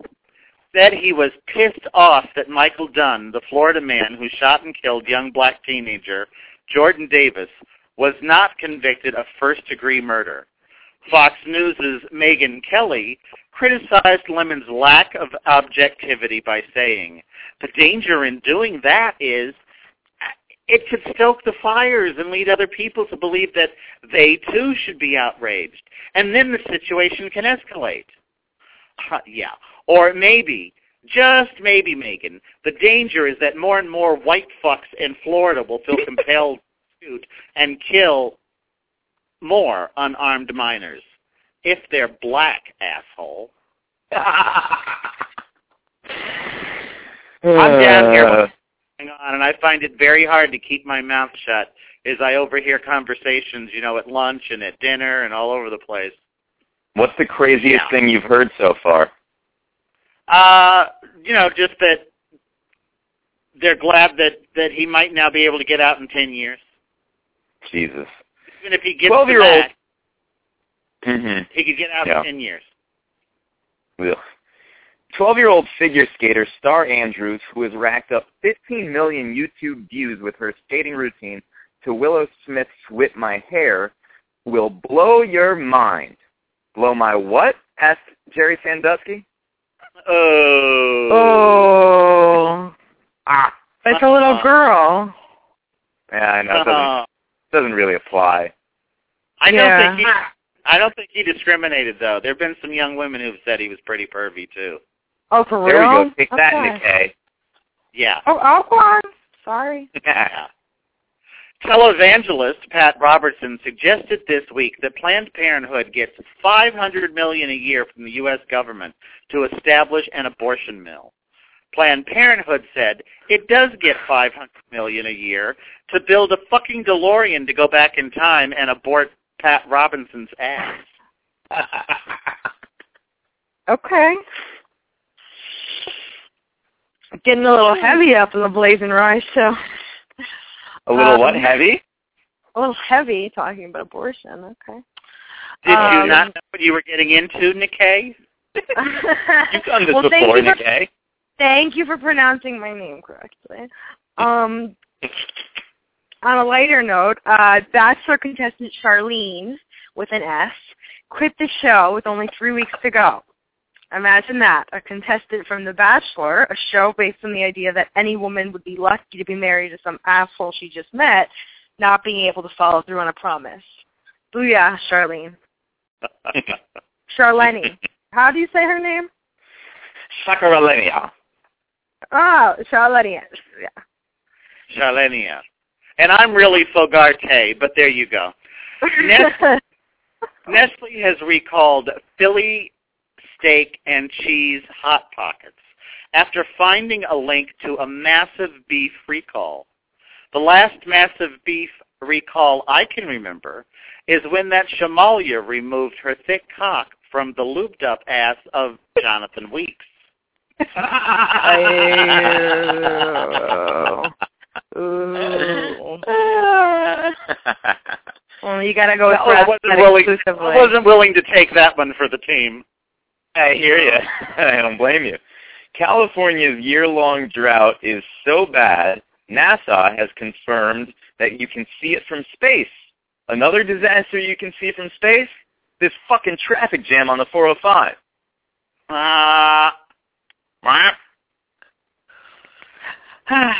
said he was pissed off that Michael Dunn, the Florida man who shot and killed young black teenager Jordan Davis, was not convicted of first-degree murder. Fox News' Megyn Kelly criticized Lemon's lack of objectivity by saying, the danger in doing that is it could stoke the fires and lead other people to believe that they too should be outraged. And then the situation can escalate. Uh, yeah. Or maybe, just maybe, Megyn, the danger is that more and more white fucks in Florida will feel compelled to shoot and kill more unarmed minors. If they're black, asshole. I'm down here Uh, going on, and I find it very hard to keep my mouth shut as I overhear conversations, you know, at lunch and at dinner and all over the place. What's the craziest Yeah. thing you've heard so far? Uh, you know, just that they're glad that that he might now be able to get out in ten years. Jesus. Even if he gets 12-year-old Mm-hmm. He could get out Yeah. in ten years. Ugh. 12-year-old figure skater Star Andrews, who has racked up 15 million YouTube views with her skating routine to Willow Smith's Whip My Hair, will blow your mind. Blow my what? asked Jerry Sandusky. Oh. Oh, Ah. it's a little girl. Yeah, I know. It doesn't, Uh, doesn't really apply. I don't think he. I don't think he discriminated though. There have been some young women who've said he was pretty pervy too. Oh, for real? There we go. Take that, Okay. Nick Kay. Yeah. Oh, oh. Sorry. Yeah. Televangelist Pat Robertson suggested this week that Planned Parenthood gets 500 million a year from the U.S. government to establish an abortion mill. Planned Parenthood said it does get 500 million a year to build a fucking DeLorean to go back in time and abort Pat Robinson's ass. Okay. Getting a little heavy up in the BlazinRy, so A little what? Um, Heavy? a little heavy talking about abortion. Okay. Did you Um, not know what you were getting into, Nikkei? You've done this well, thank before, you Nick for, Thank you for pronouncing my name correctly. Um, on a lighter note, uh, Bachelor contestant Charlene, with an S, quit the show with only three weeks to go. Imagine that, a contestant from The Bachelor, a show based on the idea that any woman would be lucky to be married to some asshole she just met, not being able to follow through on a promise. Booyah, Charlene. Charlene. How do you say her name? Sakaralenia. Oh, Charlene. Yeah. Charlenia. And I'm really Fogarte, but there you go. Nestle- Nestle has recalled Philly steak and cheese hot pockets after finding a link to a massive beef recall. The last massive beef recall I can remember is when that Shamalia removed her thick cock from the lubed up ass of Jonathan Weeks. Well, you gotta go with I wasn't willing. I wasn't willing to take that one for the team. I hear you. I don't blame you. California's year-long drought is so bad, NASA has confirmed that you can see it from space. Another disaster you can see from space? This fucking traffic jam on the 405. Uh,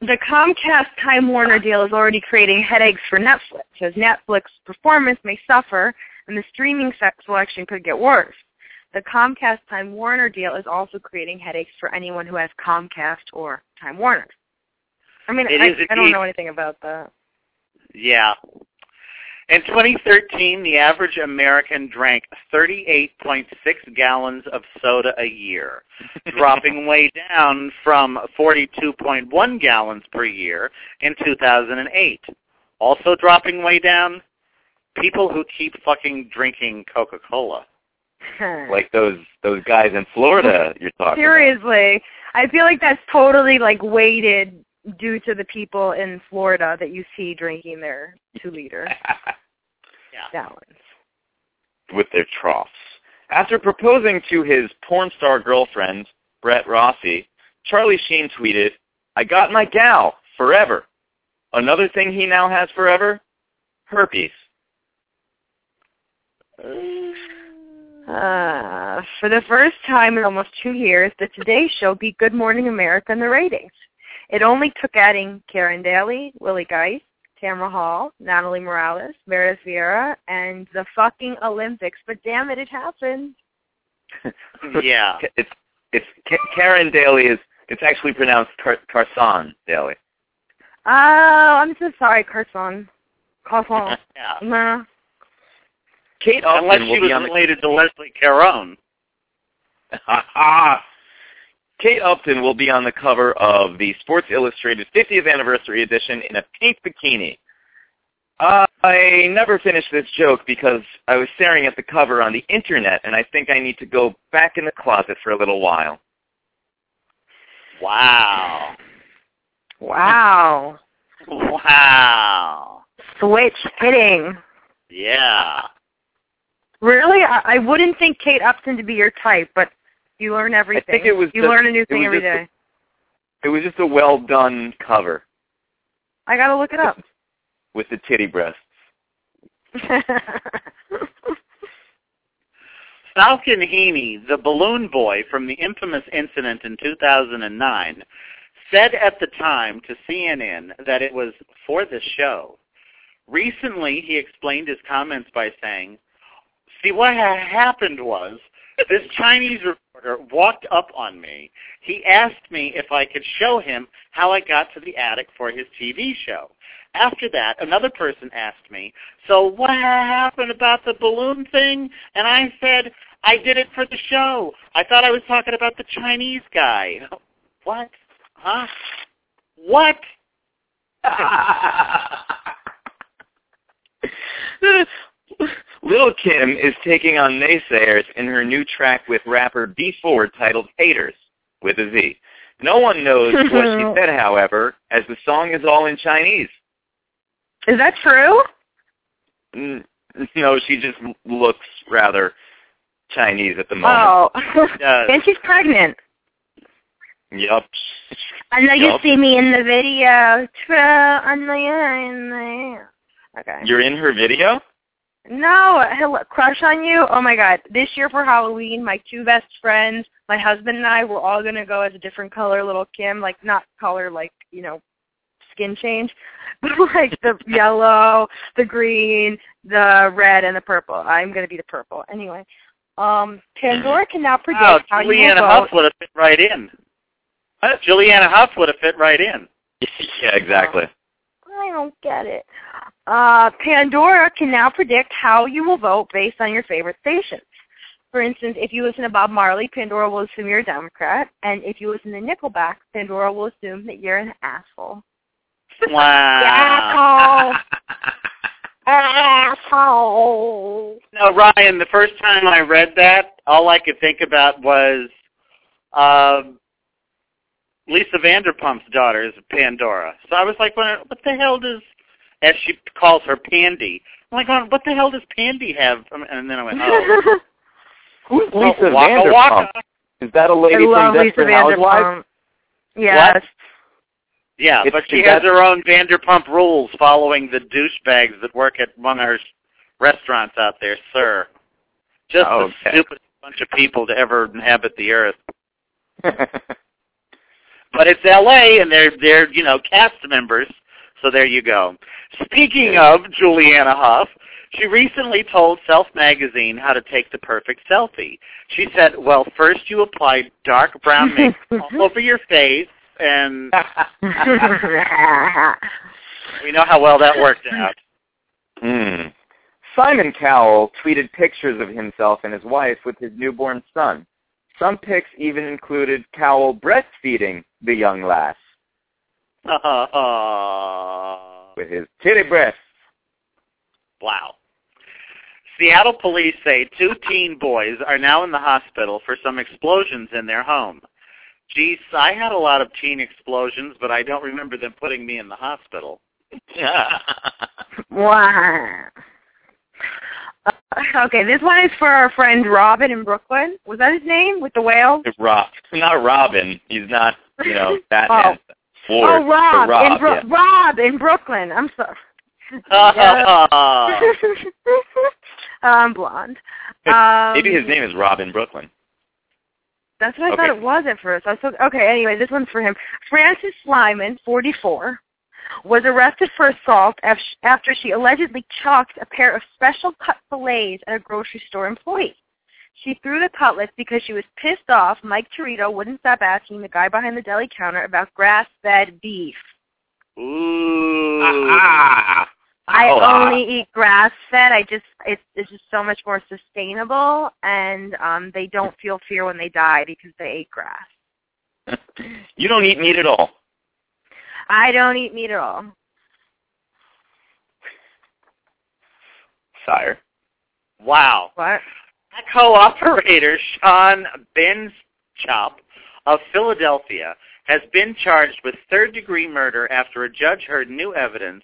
the Comcast Time Warner deal is already creating headaches for Netflix, as Netflix performance may suffer and the streaming selection could get worse. The Comcast Time Warner deal is also creating headaches for anyone who has Comcast or Time Warner. I mean, I, I don't know anything about that. yeah. In 2013, the average American drank 38.6 gallons of soda a year, dropping way down from 42.1 gallons per year in 2008. Also dropping way down, people who keep fucking drinking Coca-Cola. Like those those guys in Florida you're talking Seriously, I feel like that's totally like weighted due to the people in Florida that you see drinking their two liter about. Yeah. gallons. with their troughs. After proposing to his porn star girlfriend, Brett Rossi, Charlie Sheen tweeted, I got my gal forever. Another thing he now has forever? Herpes. Uh, Uh, for the first time in almost two years, the Today Show beat Good Morning America in the ratings. It only took adding Karen Daly, Willie Geist, Tamara Hall, Natalie Morales, Meredith Vieira, and the fucking Olympics. But damn it, it happened. Yeah. It's it's Karen Daly is it's actually pronounced Car- Carson Daly. Oh, I'm so sorry, Carson. Carson. Yeah. Nah. Kate Unless Upton she will was be on the related to Leslie Caron. Kate Upton will be on the cover of the Sports Illustrated 50th anniversary edition in a pink bikini. Uh, I never finished this joke because I was staring at the cover on the internet, and I think I need to go back in the closet for a little while. Wow. Wow. Wow. Switch hitting. Yeah. Really? I, I wouldn't think Kate Upton to be your type, but you learn everything. I think it was you just- learn a new thing every day. a- It was just a well done cover I gotta look it up. with the titty breasts. Falcon Heene, the balloon boy from the infamous incident in 2009, said at the time to CNN that it was for the show. Recently, he explained his comments by saying, See, what ha- happened was this Chinese reporter walked up on me. He asked me if I could show him how I got to the attic for his TV show. After that, another person asked me, so what happened about the balloon thing? And I said, I did it for the show. I thought I was talking about the Chinese guy. What? Huh? What? Lil Kim is taking on naysayers in her new track with rapper B4 titled Haters, with a Z. No one knows what she said, however, as the song is all in Chinese. Is that true? N- No, she just looks rather Chinese at the moment. Oh. and she's pregnant. Yup. I know you see me in the video. True. I know you're in there. Okay. You're in her video? No, hello, crush on you. Oh my god! This year for Halloween, my two best friends, my husband and I, we're all gonna go as a different color, little Kim. Like not color, like you know, skin change, but like the yellow, the green, the red, and the purple. I'm gonna be the purple. Anyway, um, Pandora can now predict Oh, how you Juliana will Huff vote. would have fit right in. Julianne Hough would have fit right in. yeah, exactly. I don't get it. Uh, Pandora can now predict how you will vote based on your favorite stations. For instance, if you listen to Bob Marley, Pandora will assume you're a Democrat, and if you listen to Nickelback, Pandora will assume that you're an asshole. Wow. Asshole. Asshole. No, Ryan, the first time I read that, all I could think about was um Lisa Vanderpump's daughter is Pandora. So I was like, what, what the hell does, as she calls her Pandy, I'm like, oh, what the hell does Pandy have? And then I went, oh, Who's oh, Lisa Waka Vanderpump? Waka. Is that a lady love from Lisa Desperate Housewives? Vanderpump. Yes. Yeah, It's- but she has her own Vanderpump rules following the douchebags that work at one of her restaurants out there, sir. Just Oh, the stupidest bunch of people to ever inhabit the earth. But it's L.A. and they're they're you know cast members, so there you go. Speaking of Julianne Hough, she recently told Self Magazine how to take the perfect selfie. She said, "Well, first you apply dark brown makeup all over your face, and we know how well that worked out." Hmm. Simon Cowell tweeted pictures of himself and his wife with his newborn son. Some pics even included Cowell breastfeeding the young lass uh-huh. with his titty breasts. Wow. Seattle police say two teen boys are now in the hospital for some explosions in their home. Geez, I had a lot of teen explosions, but I don't remember them putting me in the hospital. wow. Okay, this one is for our friend Robin in Brooklyn. Was that his name with the whale? Rob, not Robin. He's not, you know, Batman. Ford, oh, Rob, Rob in Bro- yeah. Rob in Brooklyn. I'm sorry. I'm blonde. Um, Maybe his name is Robin Brooklyn. That's what I Okay. thought it was at first. I was so, okay. Anyway, this one's for him. Francis Slyman, 44, was arrested for assault after she allegedly chalked a pair of special cut fillets at a grocery store employee. She threw the cutlets because she was pissed off Mike Torito wouldn't stop asking the guy behind the deli counter about grass-fed beef. Ooh. I Oh, ah. only eat grass fed. I just it's it's just so much more sustainable and um they don't feel fear when they die because they ate grass. you don't eat meat at all. I don't eat meat at all. Sire. Wow. What? Co-operator Sean Benschop of Philadelphia has been charged with third-degree murder after a judge heard new evidence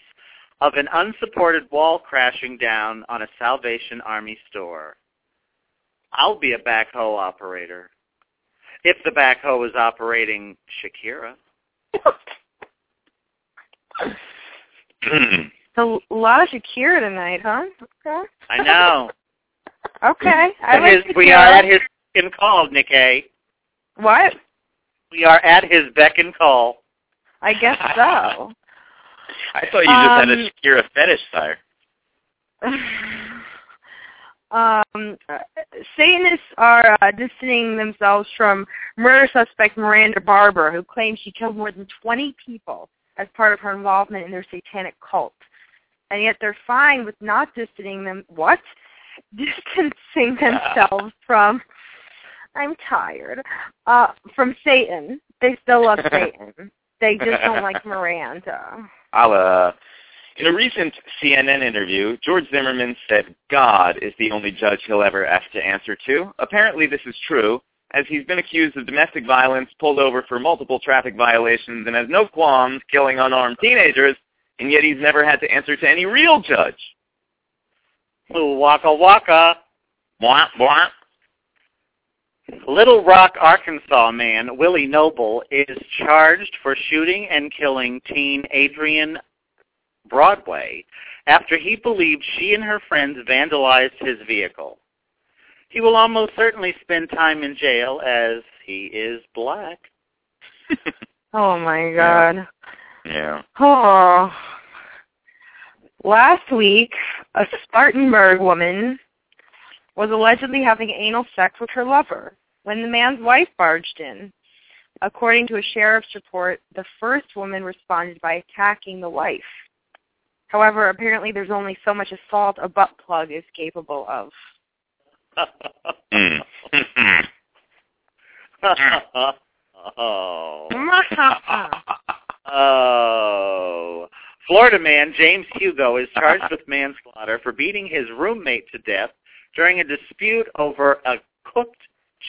of an unsupported wall crashing down on a Salvation Army store. I'll be a backhoe operator. If the backhoe is operating Shakira. So a lot of Shakira tonight, huh? Okay. I know. Okay. I At like his, we are at his beck and call, Nick A. What? We are at his beck and call. I guess so. I thought you just had a Um, Shakira fetish, sire. um, Satanists are uh, distancing themselves from murder suspect Miranda Barbour, who claims she killed more than 20 people as part of her involvement in their satanic cult. And yet they're fine with not distancing them. What? Distancing themselves from. I'm tired. Uh, from Satan. They still love Satan. They just don't like Miranda. I'll, uh, in a recent CNN interview, George Zimmerman said God is the only judge he'll ever have to answer to. Apparently this is true, as he's been accused of domestic violence, pulled over for multiple traffic violations, and has no qualms killing unarmed teenagers, and yet he's never had to answer to any real judge. Ooh, waka waka. Blah, blah. Little Rock, Arkansas man Willie Noble is charged for shooting and killing teen Adrian Broadway after he believed she and her friends vandalized his vehicle. He will almost certainly spend time in jail as he is black. Oh my god. Yeah. Oh. Last week, a Spartanburg woman was allegedly having anal sex with her lover when the man's wife barged in. According to a sheriff's report, the first woman responded by attacking the wife. However, apparently there's only so much assault a butt plug is capable of. Mm. oh. Oh. Florida man James Hugo is charged with manslaughter for beating his roommate to death during a dispute over a cooked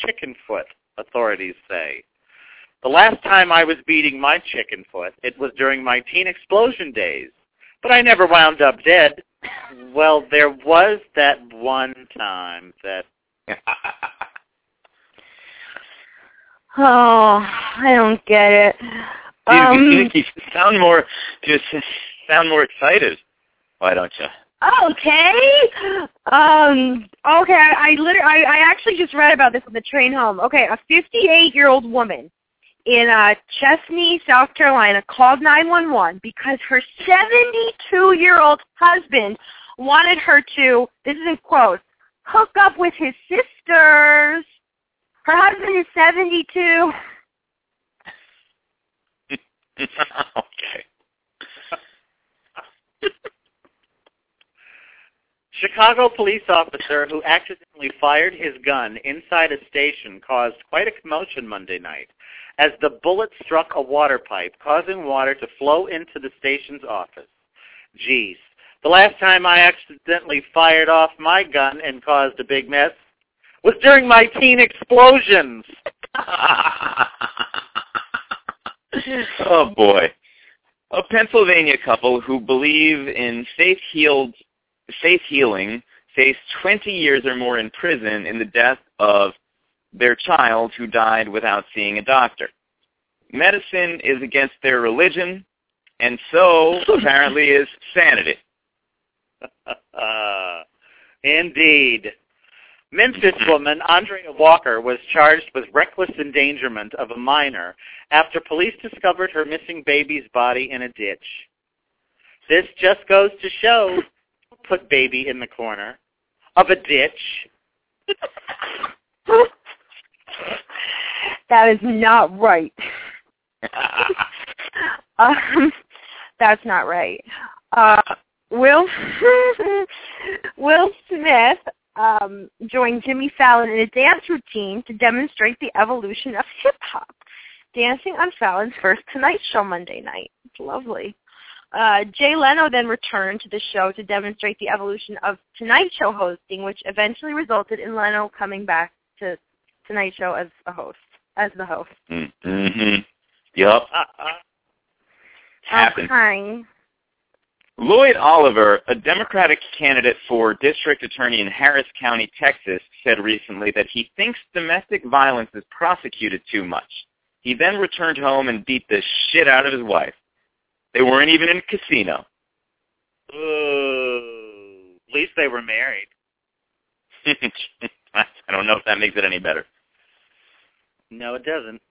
chicken foot, authorities say. The last time I was beating my chicken foot, it was during my teen explosion days. But I never wound up dead. Well, there was that one time that Oh, I don't get it. you, Um, you, you sound more, just sound more excited. Why don't you? Okay. Um. Okay. I, I literally, I, I actually just read about this on the train home. Okay, a 58-year-old woman in uh, Chesnee, South Carolina, called 911 because her 72-year-old husband wanted her to. This is in quotes. Hook up with his sisters. Her husband is 72. okay. Chicago police officer who accidentally fired his gun inside a station caused quite a commotion Monday night as the bullet struck a water pipe, causing water to flow into the station's office. Geez, the last time I accidentally fired off my gun and caused a big mess was during my teen explosions. oh boy. A Pennsylvania couple who believe in faith healed faith healing faced 20 years or more in prison in the death of their child who died without seeing a doctor. Medicine is against their religion, and so apparently is sanity. Uh, indeed. Memphis woman Andrea Walker was charged with reckless endangerment of a minor after police discovered her missing baby's body in a ditch. This just goes to show, put baby in the corner of a ditch. that is not right. um, that's not right. Uh, Will Will Smith um, joined Jimmy Fallon in a dance routine to demonstrate the evolution of hip hop, dancing on Fallon's first Tonight Show Monday night. It's lovely. Uh, Jay Leno then returned to the show to demonstrate the evolution of Tonight Show hosting, which eventually resulted in Leno coming back to Tonight Show as a host, as the host. mm-hmm. Yup. Uh, uh, Happened. Okay. Lloyd Oliver, a Democratic candidate for district attorney in Harris County, Texas, said recently that he thinks domestic violence is prosecuted too much. He then returned home and beat the shit out of his wife. They weren't even in a casino. Ooh, at least they were married. I don't know if that makes it any better. No, it doesn't.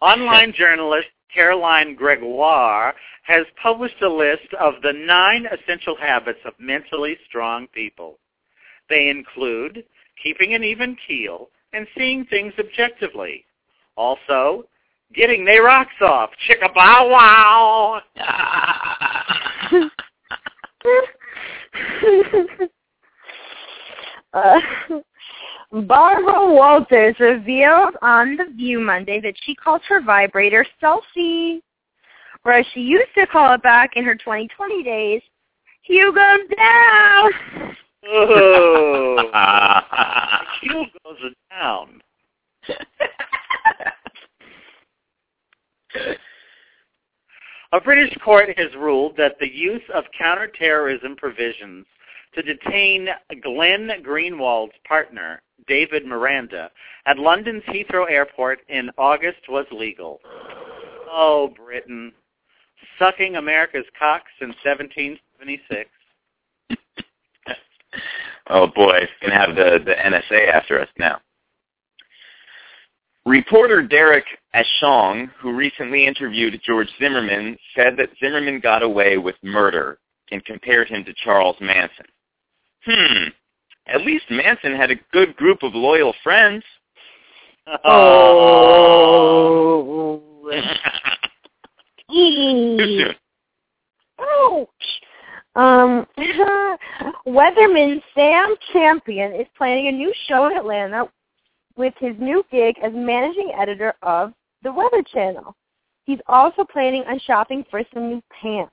Online journalist Caroline Gregoire has published a list of the nine essential habits of mentally strong people. They include keeping an even keel and seeing things objectively. Also, getting their rocks off. Chicka bow wow. uh, Barbara Walters revealed on The View Monday that she calls her vibrator Selfie, whereas she used to call it back in her 2020 days, Hugo down. Oh, Hugh goes down. A British court has ruled that the use of counterterrorism provisions to detain Glenn Greenwald's partner, David Miranda, at London's Heathrow Airport in August was legal. Oh, Britain. Sucking America's cock since 1776. oh boy, it's gonna have the the NSA after us now. Reporter Derek Ashong, who recently interviewed George Zimmerman, said that Zimmerman got away with murder and compared him to Charles Manson. Hmm. At least Manson had a good group of loyal friends. Oh. Too soon. Ouch. Um, Weatherman Sam Champion is planning a new show in Atlanta with his new gig as managing editor of the Weather Channel. He's also planning on shopping for some new pants.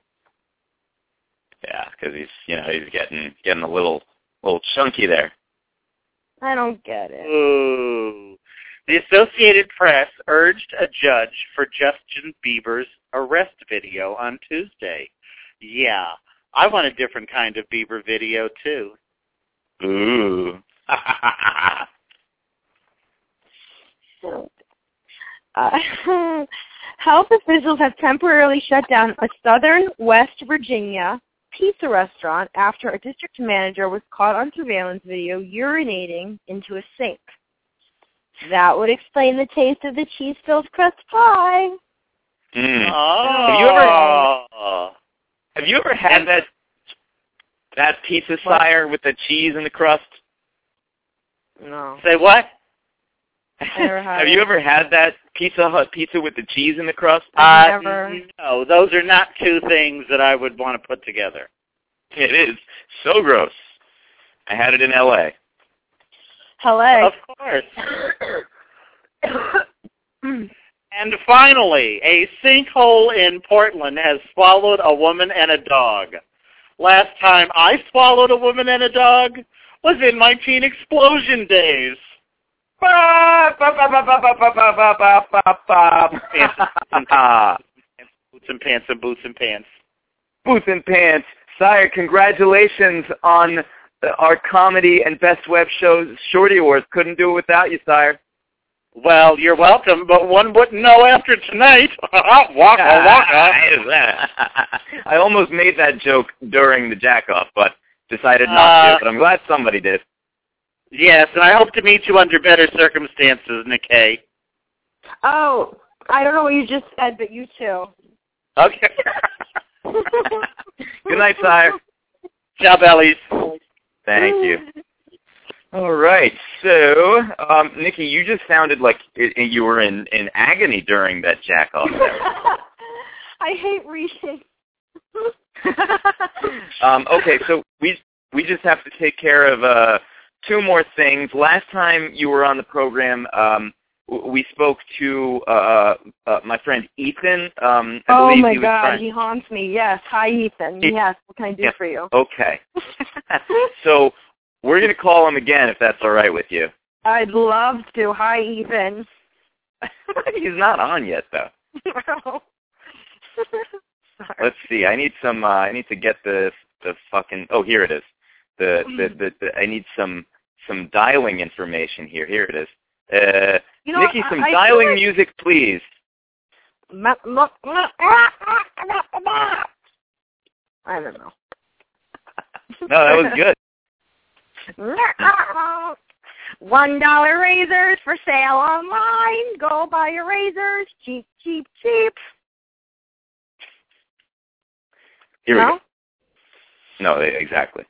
Yeah, because he's you know he's getting getting a little little chunky there. I don't get it. Ooh. The Associated Press urged a judge for Justin Bieber's arrest video on Tuesday. Yeah, I want a different kind of Bieber video too. Ooh. Uh, health officials have temporarily shut down a southern West Virginia pizza restaurant after a district manager was caught on surveillance video urinating into a sink. That would explain the taste of the cheese-filled crust pie. Mm. Oh. Have you ever- Have you ever had that that pizza sire with the cheese and the crust? No. Say what? Never had Have you ever had that Pizza Hut pizza with the cheese in the crust? Uh, Never. No, those are not two things that I would want to put together. It is so gross. I had it in L.A. Hello. Of course. And finally, a sinkhole in Portland has swallowed a woman and a dog. Last time I swallowed a woman and a dog was in my teen explosion days. Boots and pants and boots and pants. Boots and Pants. Sire, congratulations on our comedy and best web shows, Shorty Awards. Couldn't do it without you, Sire. Well, you're welcome, but one wouldn't know after tonight. waka waka. I almost made that joke during the jack-off, but decided not Uh, to. But I'm glad somebody did. Yes, and I hope to meet you under better circumstances, Nikkei. Oh, I don't know what you just said, but you too. Okay. Good night, Sire. Ciao, bellies. Thank you. All right. So, um, Nikki, you just sounded like i- you were in, in agony during that jack-off. I hate reading. um, okay, so we we just have to take care of uh, two more things. Last time you were on the program, um, we spoke to uh, uh, my friend Ethan. Um, I oh my he god, trying- he haunts me. Yes. Hi, Ethan. He- Yes. What can I do Yeah. for you? Okay. so we're going to call him again if that's all right with you. I'd love to. Hi, Ethan. He's not on yet, though. Sorry. Let's see. I need some. Uh, I need to get the the fucking. Oh, here it is. The the, the the I need some some dialing information here. Here it is. Uh, You know, Nikki, some I feel dialing like- music, please. Ah, ah, ah, I don't know. No, that was good. One dollar razors for sale online. Go buy your razors. Cheap, cheap, cheap. Here no? we go. No, exactly.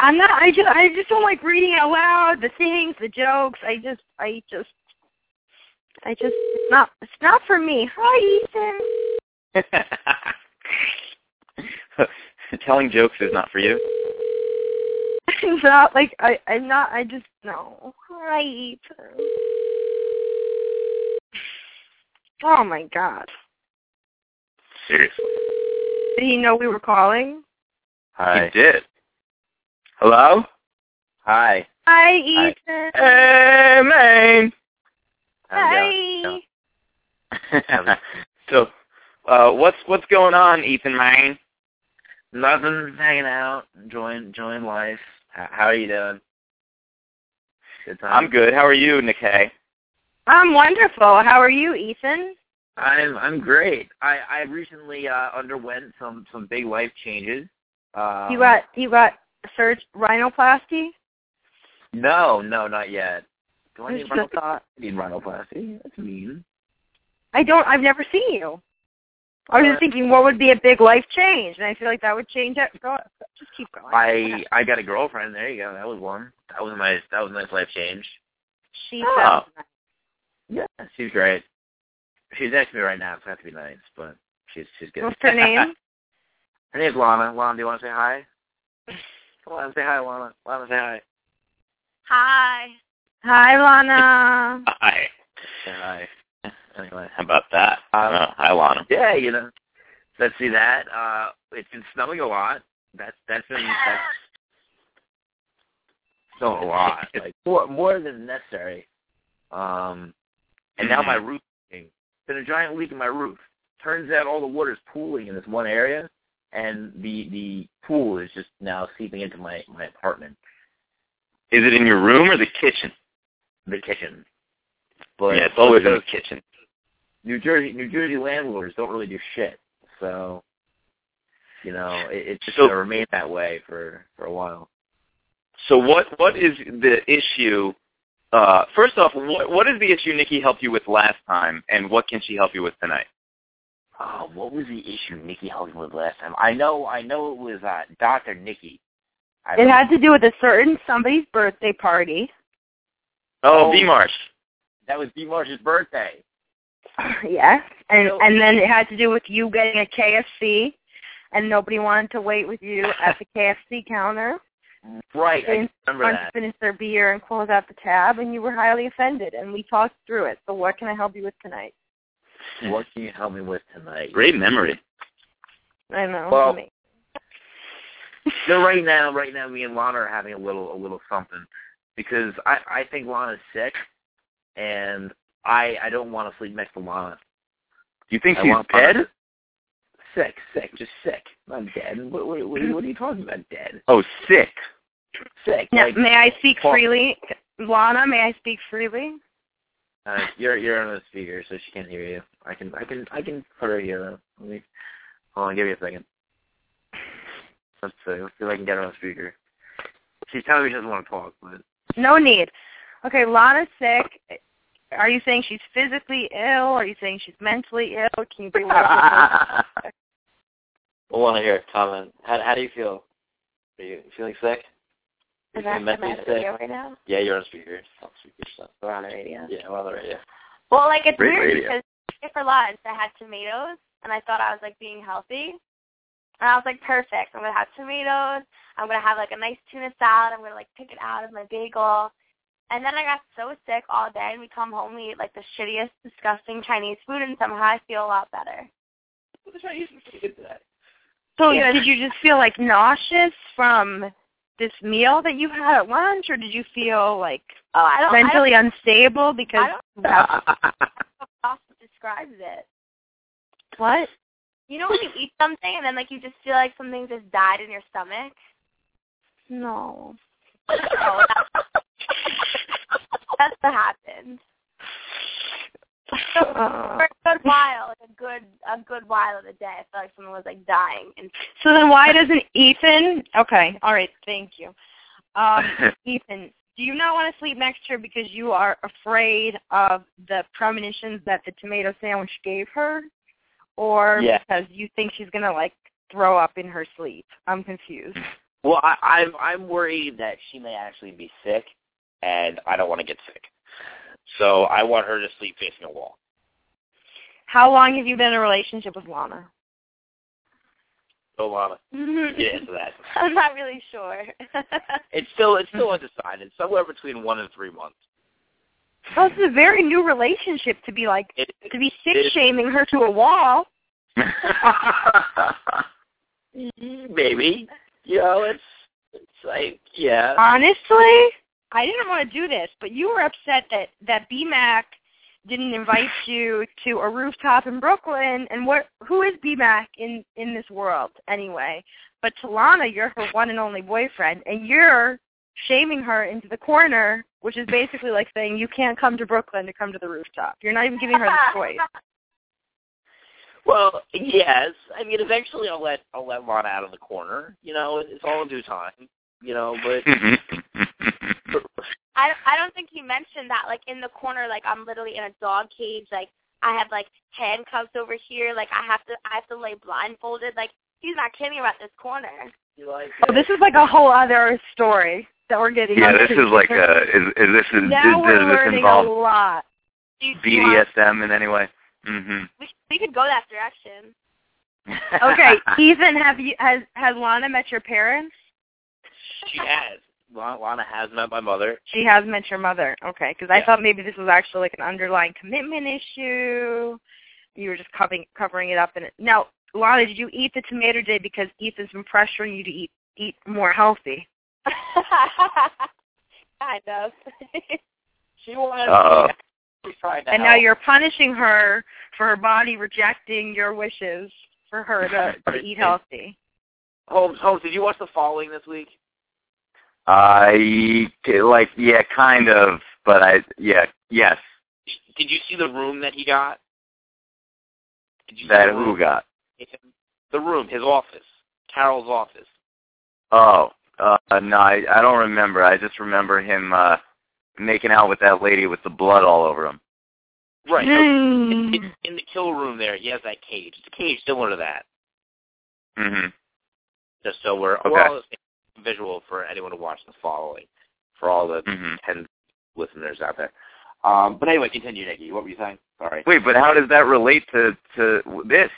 I'm not. I just. I just don't like reading out loud the things, the jokes. I just. I just. I just. It's not. It's not for me. Hi, Ethan. Telling jokes is not for you. It's not like I. I'm not. I just no. Hi, Ethan. Oh my God. Seriously. Did he know we were calling? Hi. He did. Hello? Hi. Hi, Ethan. Hey, man. How's it? Hi. so, uh, what's what's going on, Ethan Main? Nothing. Hanging out, enjoying enjoying life. How, how are you doing? Good time. I'm good. How are you, Nikkei? I'm wonderful. How are you, Ethan? I'm I'm great. I I recently uh, underwent some some big life changes. Um, you got you got surge rhinoplasty? no no not yet. Do I need rhinoplasty? thought. I need rhinoplasty? That's mean. I don't. I've never seen you. I was just thinking, what would be a big life change? And I feel like that would change it. Go, just keep going. I I got a girlfriend. There you go. That was one. That was nice. That was a nice life change. She ah. Oh. nice. Yeah, she's great. She's next to me right now, so I have to be nice, but she's she's good. What's her name? Her name's Lana. Lana, do you want to say hi? Come on, say hi, Lana. Lana, say hi. Hi. Hi, Lana. Hi. Say hi. Anyway. How about that? Um, oh, hi, Lana. Yeah, you know. Let's see that. Uh it's been snowing a lot. That's that's been that's snowing a lot. Like more more than necessary. Um and now my roof is leaking. Been a giant leak in my roof. Turns out all the water's pooling in this one area and the the pool is just now seeping into my my apartment, Is it in your room or the kitchen? the kitchen. But yeah, it's always in the kitchen. New Jersey New Jersey landlords don't really do shit. So you know, it, it's just So- gonna remain that way for for a while. So what what is the issue? Uh, first off, what what is the issue Nikki helped you with last time, and what can she help you with tonight? Oh, what was the issue Nikki helped with last time? I know I know it was uh Doctor Nikki. I It had to do with a certain somebody's birthday party. Oh, Oh. B Marsh. that was B Marsh's birthday. yes, and So- and then it had to do with you getting a KFC, and nobody wanted to wait with you at the KFC counter. Right, I And remember wanted to finish their beer and close out the tab, and you were highly offended, and we talked through it. So what can I help you with tonight? What can you help me with tonight? Great memory. I know. Well- So right now, right now, me and Lana are having a little, a little something, because I, I think Lana's sick, and I, I don't want to sleep next to Lana. Do you think I she's dead? to- Sick, sick, just sick, not dead. What, what, what, are you- what are you talking about, dead? Oh, sick. Sick. Now, like, may I speak Paul- freely, Lana? May I speak freely? Uh, you're, you're on the speaker, so she can't hear you. I can, I can, I can put her here. Though. Let me, hold on, give me a second. Let's see, let's see if I can get her on the speaker. She's telling me she doesn't want to talk, but No need. Okay, Lana's sick. Are you saying she's physically ill? Are you saying she's mentally ill? Can you be a little bit I want to hear a comment. How, how do you feel? Are you feeling sick? Is You that am I on the radio right now? Yeah, you're on speaker. Oh, it's on speaker stuff. We're on the radio. Yeah, we're on the radio. Well, like it's Great weird radio. because for lunch I had tomatoes and I thought I was like being healthy. And I was like, perfect. I'm gonna have tomatoes. I'm gonna have like a nice tuna salad. I'm gonna like pick it out of my bagel. And then I got so sick all day, and we come home, we eat like the shittiest, disgusting Chinese food, and somehow I feel a lot better. The Chinese food today. So Yeah. did you just feel like nauseous from this meal that you had at lunch, or did you feel like Oh, I don't. mentally unstable because I of how- I don't know how describes it. what? You know when you eat something and then like you just feel like something just died in your stomach? No. Oh, that's, that's what happened. For a good while, like a good a good while of the day, I felt like someone was like dying. And so then why doesn't Ethan? Okay, all right, thank you. Um, Ethan, do you not want to sleep next to her because you are afraid of the premonitions that the tomato sandwich gave her, or Yeah. because you think she's gonna like throw up in her sleep? I'm confused. Well, I, I'm I'm worried that she may actually be sick, and I don't want to get sick. So I want her to sleep facing a wall. How long have you been in a relationship with Lana? Oh, Lana, get into that. I'm not really sure. It's still it's still undecided. Somewhere between one and three months. Well, this is a very new relationship to be like It, to be sick shaming her to a wall. maybe you know it's it's like yeah. Honestly, I didn't want to do this, but you were upset that that BMAC didn't invite you to a rooftop in Brooklyn. And what? Who is BMAC in in this world anyway? But to Lana, you're her one and only boyfriend, and you're shaming her into the corner, which is basically like saying you can't come to Brooklyn to come to the rooftop. You're not even giving her the choice. Well, yes. I mean, eventually I'll let I'll let Lana out of the corner. You know, it's all in due time. You know, but mm-hmm. I I don't think he mentioned that like in the corner like I'm literally in a dog cage like I have like handcuffs over here like I have to I have to lay blindfolded like he's not kidding about this corner. you like So this is like a whole other story that we're getting. yeah, this is like a is is this is now does, we're does this learning a lot. Do you, do BDSM in any way? Mhm. we we could go that direction. Okay, Ethan, have you has has Lana met your parents? she has. Lana, Lana has met my mother. She has met your mother. Okay, because I thought maybe this was actually like an underlying commitment issue. You were just covering covering it up. And it, now, Lana, did you eat the tomato today because Ethan's been pressuring you to eat eat more healthy? kind of. She wanted Uh-oh. to uh. trying to And now you're punishing her for her body rejecting your wishes for her to, to eat healthy. Holmes, Holmes, did you watch The Following this week? I like yeah, kind of, but I yeah, yes. Did you see the room that he got? Did you see That the who got? The room, his office, Carroll's office. Oh, uh, no, I I don't remember. I just remember him uh making out with that lady with the blood all over him. Right. so Hmm. in, in, in the kill room there, he has that cage. It's a cage similar to that. Mhm. Just so we're, Okay. we're all the same visual for anyone to watch the following, for all the Mhm. ten listeners out there. Um, but anyway, continue, Nikki. What were you saying? Sorry. Wait, but how does that relate to to this?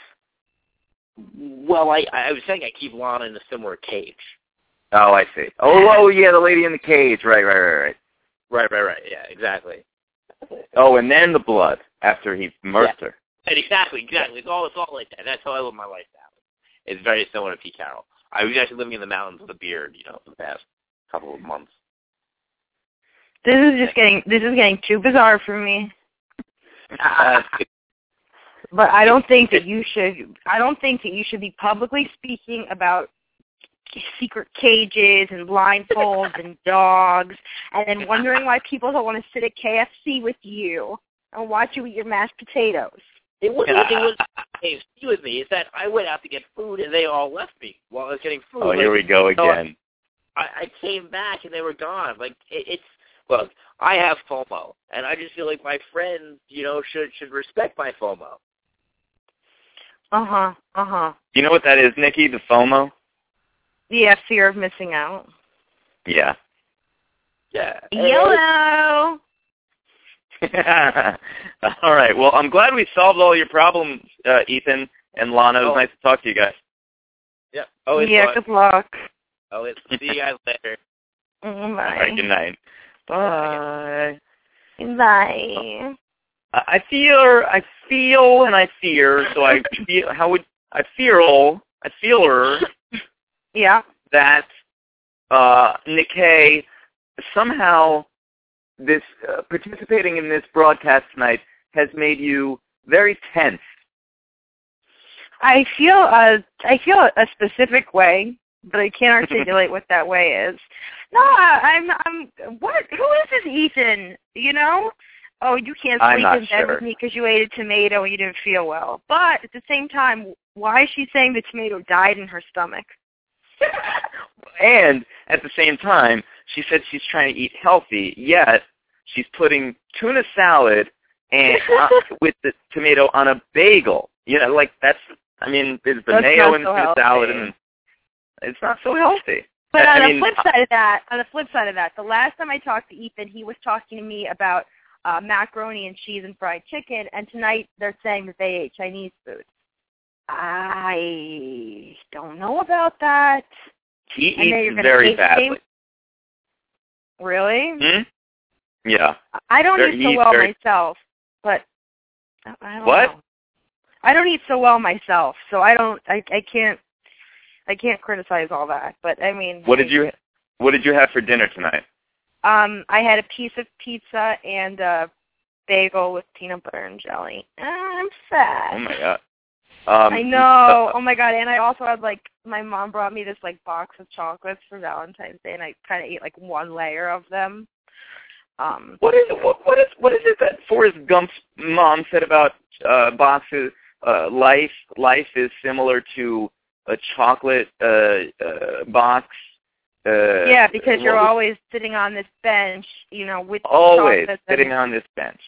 Well, I I was saying I keep Lana in a similar cage. Oh, I see. Oh, oh yeah, the lady in the cage. Right, right, right, right. Right, right, right. Yeah, exactly. Oh, and then the blood after he murked her. And exactly, exactly. It's all it's all like that. That's how I live my life now. It's very similar to Pete Carroll. I was actually living in the mountains with a beard, you know, for the past couple of months. This is just getting this is getting too bizarre for me. Uh, But I don't think that you should. I don't think that you should be publicly speaking about secret cages and blindfolds and dogs, and then wondering why people don't want to sit at KFC with you and watch you eat your mashed potatoes. It was it was hey, see with me is that I went out to get food and they all left me while I was getting food. oh, here we go so again. I, I came back and they were gone. Like it, it's look, I have FOMO, and I just feel like my friends, you know, should should respect my FOMO. Uh huh. Uh huh. You know what that is, Nikki? The FOMO. Yeah, fear of missing out. Yeah. Yeah. YOLO. all right. Well, I'm glad we solved all your problems, uh, Ethan and Lana. It was Oh. nice to talk to you guys. Yep. Oh, it's yeah. Good luck. Oh, it's see you guys later. Mm, All right. Good Bye. night. Bye. Bye. I I feel, I feel, and I fear. So I feel. How would I feel? I feel her Yeah. that uh, Nikkei somehow this uh, participating in this broadcast tonight has made you very tense. I feel a I feel a specific way, but I can't articulate what that way is. No, I, I'm I'm what? Who is this Ethan? You know? Oh, you can't sleep in bed sure. with me because you ate a tomato and you didn't feel well. But at the same time, why is she saying the tomato died in her stomach? and at the same time, she said she's trying to eat healthy, yet she's putting tuna salad and uh, with the tomato on a bagel. You know, like that's. I mean, there's the That's mayo and so tuna salad, and it's not so healthy. But I- on I the mean, flip uh, side of that, on the flip side of that, the last time I talked to Ethan, he was talking to me about uh, macaroni and cheese and fried chicken, and tonight they're saying that they ate Chinese food. I don't know about that. He And eats very badly. Really? Hmm? Yeah. I don't Very- eat so well very- myself, but I don't What? know. I don't eat so well myself, so I don't. I I can't. I can't criticize all that, but I mean. What did you What did you have for dinner tonight? Um, I had a piece of pizza and a bagel with peanut butter and jelly. I'm sad. Oh my god. Um, I know. Oh my god! And I also had like my mom brought me this like box of chocolates for Valentine's Day, and I kind of ate like one layer of them. Um, What is what, what is what is it that Forrest Gump's mom said about uh, boxes? Uh, life life is similar to a chocolate uh, uh, box. Uh, yeah, because you're was- always sitting on this bench, you know, with the always sitting and, on this bench.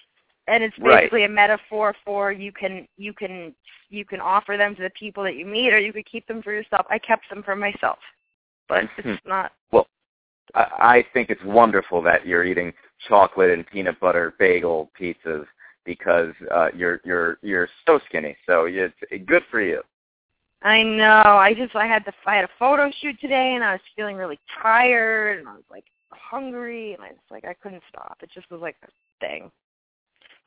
and it's Right. basically a metaphor for you can you can you can offer them to the people that you meet, or you could keep them for yourself. I kept them for myself, but Hmm. it's not. I, I think it's wonderful that you're eating chocolate and peanut butter bagel pizzas because uh, you're you're you're so skinny. So it's good for you. I know. I just I had the I had a photo shoot today, and I was feeling really tired, and I was like hungry, and I just like I couldn't stop. It just was like a thing.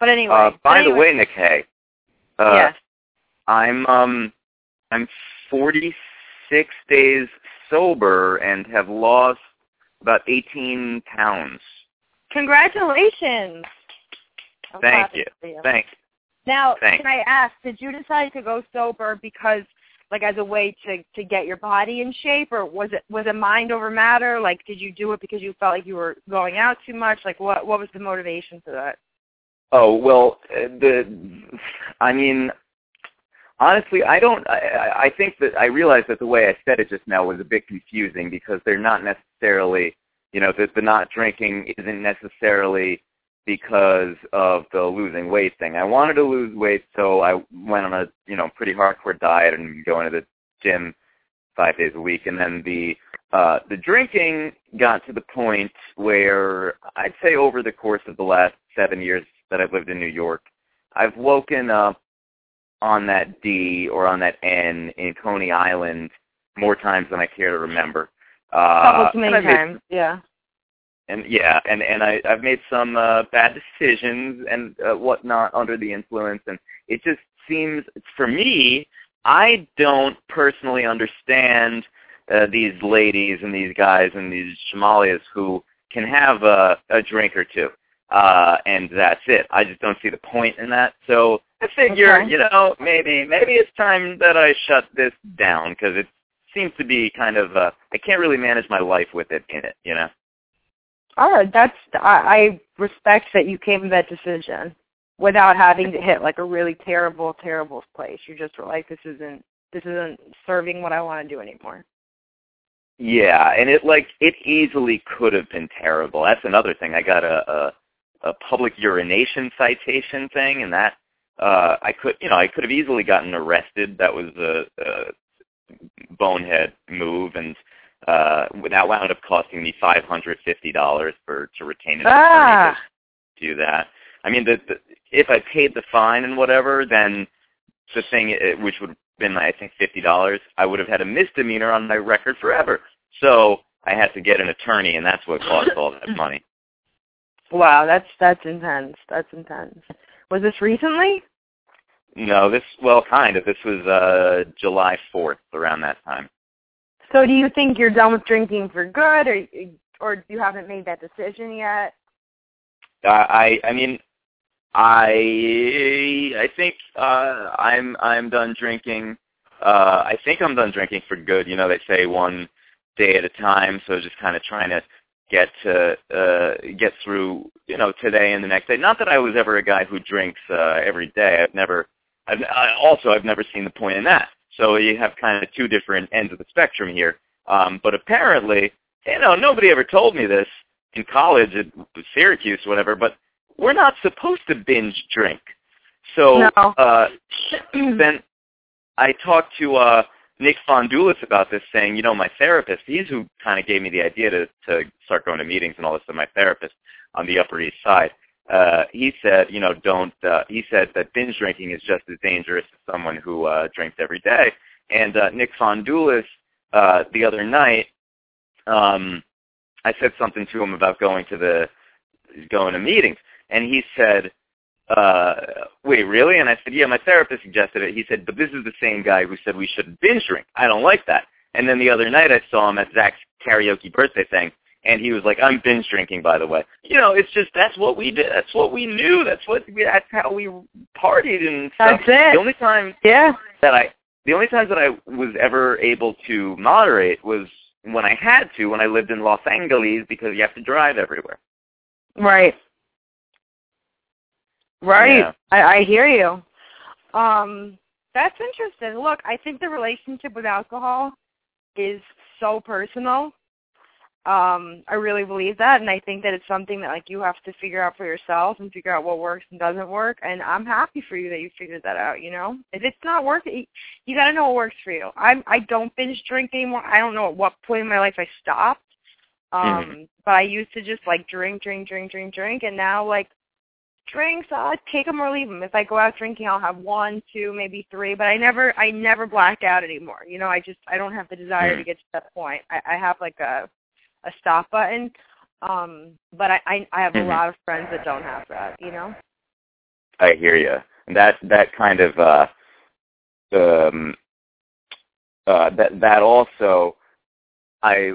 But anyway. Uh, by the way, Nick Hay, uh, yes. I'm um I'm 46 days sober and have lost about 18 pounds. Congratulations. I'm Thank you. you. Thanks. Now, Thanks. can I ask, did you decide to go sober because, like, as a way to to get your body in shape, or was it was it mind over matter? Like, did you do it because you felt like you were going out too much? Like, what what was the motivation for that? Oh well, uh, the I mean, honestly, I don't. I, I- I think that I realize that the way I said it just now was a bit confusing because they're not necessarily, you know, the, the not drinking isn't necessarily because of the losing weight thing. I wanted to lose weight, so I went on a you know pretty hardcore diet and going to the gym five days a week, and then the uh, the drinking got to the point where I'd say over the course of the last seven years that I've lived in New York, I've woken up on that D or on that N in Coney Island more times than I care to remember. Uh, Couple too many I've made- times. Yeah. and yeah, and and I I've made some uh, bad decisions and uh, whatnot under the influence, and it just seems for me, I don't personally understand uh, these ladies and these guys and these Somalias who can have a, a drink or two, uh, and that's it. I just don't see the point in that. So I figure, Okay. you know, maybe maybe it's time that I shut this down because it seems to be kind of uh, I can't really manage my life with it in it, you know. All right, that's I, I respect that you came to that decision without having to hit like a really terrible, terrible place. You just were like, this isn't this isn't serving what I want to do anymore. Yeah, and it like it easily could have been terrible. That's another thing. I got a a, a public urination citation thing, and that uh I could you know I could have easily gotten arrested. That was a, a bonehead move, and uh that wound up costing me five hundred fifty dollars for to retain an attorney Ah. to do that. I mean, the, the if I paid the fine and whatever, then just saying it, which would have been I think fifty dollars, I would have had a misdemeanor on my record forever. So I had to get an attorney, and that's what cost all that money. Wow, that's that's intense. That's intense. Was this recently? No, this well, kind of. This was uh July fourth, around that time. So do you think you're done with drinking for good, or or you haven't made that decision yet? I I I mean, I I think uh I'm I'm done drinking uh, I think I'm done drinking for good. You know, they say one day at a time, so just kind of trying to get to uh, get through, you know, today and the next day. Not that I was ever a guy who drinks uh, every day. I've never. I've, I also I've never seen the point in that. So you have kind of two different ends of the spectrum here. Um, but apparently, you know, nobody ever told me this in college at Syracuse, or whatever. But we're not supposed to binge drink. So No. uh, then I talked to uh, Nick Fondulis about this, saying, you know, my therapist, he's who kind of gave me the idea to, to start going to meetings and all this. So my therapist on the Upper East Side, uh, he said, you know, don't. Uh, he said that binge drinking is just as dangerous as someone who uh, drinks every day. And uh, Nick Fondulis uh, the other night, um, I said something to him about going to the going to meetings, and he said, uh, wait, really? And I said, yeah, my therapist suggested it. He said, but this is the same guy who said we should binge drink. I don't like that. And then the other night I saw him at Zach's karaoke birthday thing, and he was like, I'm binge drinking, by the way. You know, it's just, that's what we did. That's what we knew. That's what, we, that's how we partied and stuff. That's it. The only time Yeah. that I, the only times that I was ever able to moderate was when I had to, when I lived in Los Angeles, because you have to drive everywhere. Right. Right. Yeah. I, I hear you. Um, that's interesting. Look, I think the relationship with alcohol is so personal. Um, I really believe that, and I think that it's something that like you have to figure out for yourself and figure out what works and doesn't work. And I'm happy for you that you figured that out. You know, if it's not working, you got to know what works for you. I'm I don't binge drink anymore. I don't know at what point in my life I stopped. Um, Mhm. but I used to just like drink, drink, drink, drink, drink, and now like drinks, I'll take them or leave them. If I go out drinking, I'll have one, two, maybe three, but I never, I never black out anymore. You know, I just, I don't have the desire to Mhm. get to that point. I, I have like a, a stop button, um, but I, I, I have a lot of friends that don't have that. You know. I hear you. That that kind of uh, um, uh, that that also, I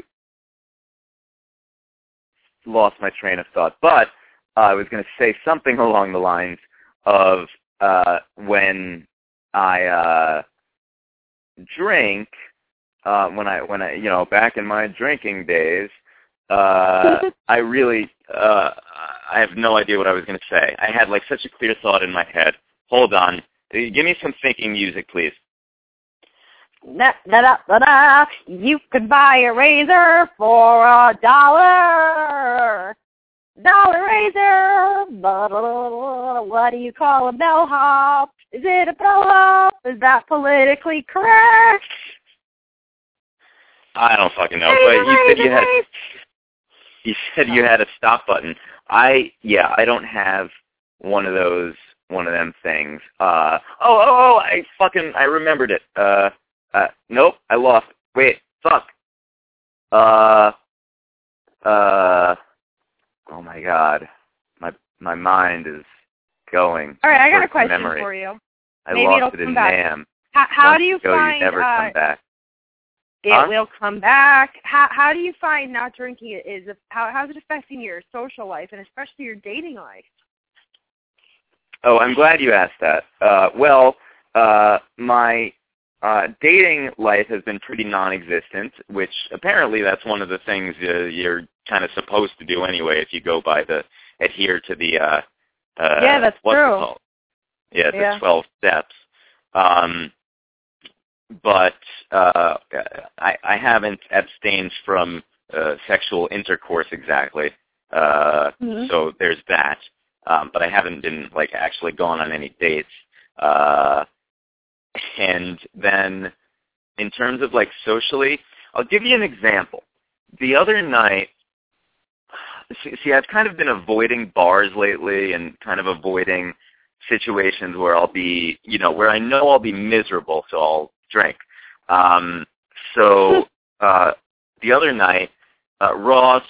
lost my train of thought, but I was going to say something along the lines of uh, when I uh, drink. Uh, when I when I you know back in my drinking days, uh, I really uh, I have no idea what I was going to say. I had like such a clear thought in my head. Hold on, give me some thinking music, please. Da, da, da, da, da. You can buy a razor for a dollar. Dollar razor. What do you call a bellhop? Is it a bellhop? Is that politically correct? I don't fucking know, but you said you had you said you had a stop button. I yeah, I don't have one of those one of them things. Uh oh oh oh I fucking I remembered it. Uh uh nope, I lost. Wait, fuck. Uh uh oh my god. My my mind is going. All right, I got a question memory. for you. I Maybe lost it'll it in come back. NAM. How, how do you go, find you never uh, come back? It Huh? will come back? How how do you find not drinking is how how's it affecting your social life and especially your dating life? Oh, I'm glad you asked that. Uh, well, uh, my uh, dating life has been pretty non-existent, which apparently that's one of the things uh, you're kind of supposed to do anyway if you go by the adhere to the uh, uh, Yeah, that's what's true. It called? Yeah, the Yeah. 12 steps. Um, but uh, I, I haven't abstained from uh, sexual intercourse exactly. Uh, Mhm. so there's that. Um, but I haven't been like actually gone on any dates. Uh, and then in terms of like socially, I'll give you an example. The other night, see, see, I've kind of been avoiding bars lately and kind of avoiding situations where I'll be, you know, where I know I'll be miserable, so I'll drink. Um, so uh, the other night, uh, Ross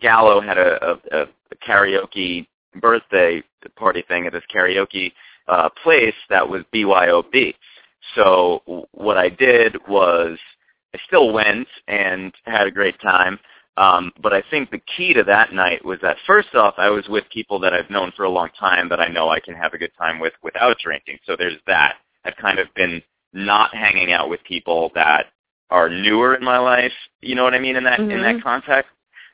Gallo had a, a, a karaoke birthday party thing at this karaoke uh, place that was BYOB. So what I did was I still went and had a great time. Um, but I think the key to that night was that first off, I was with people that I've known for a long time that I know I can have a good time with without drinking. So there's that. I've kind of been not hanging out with people that are newer in my life. You know what I mean in that in Mhm. that context.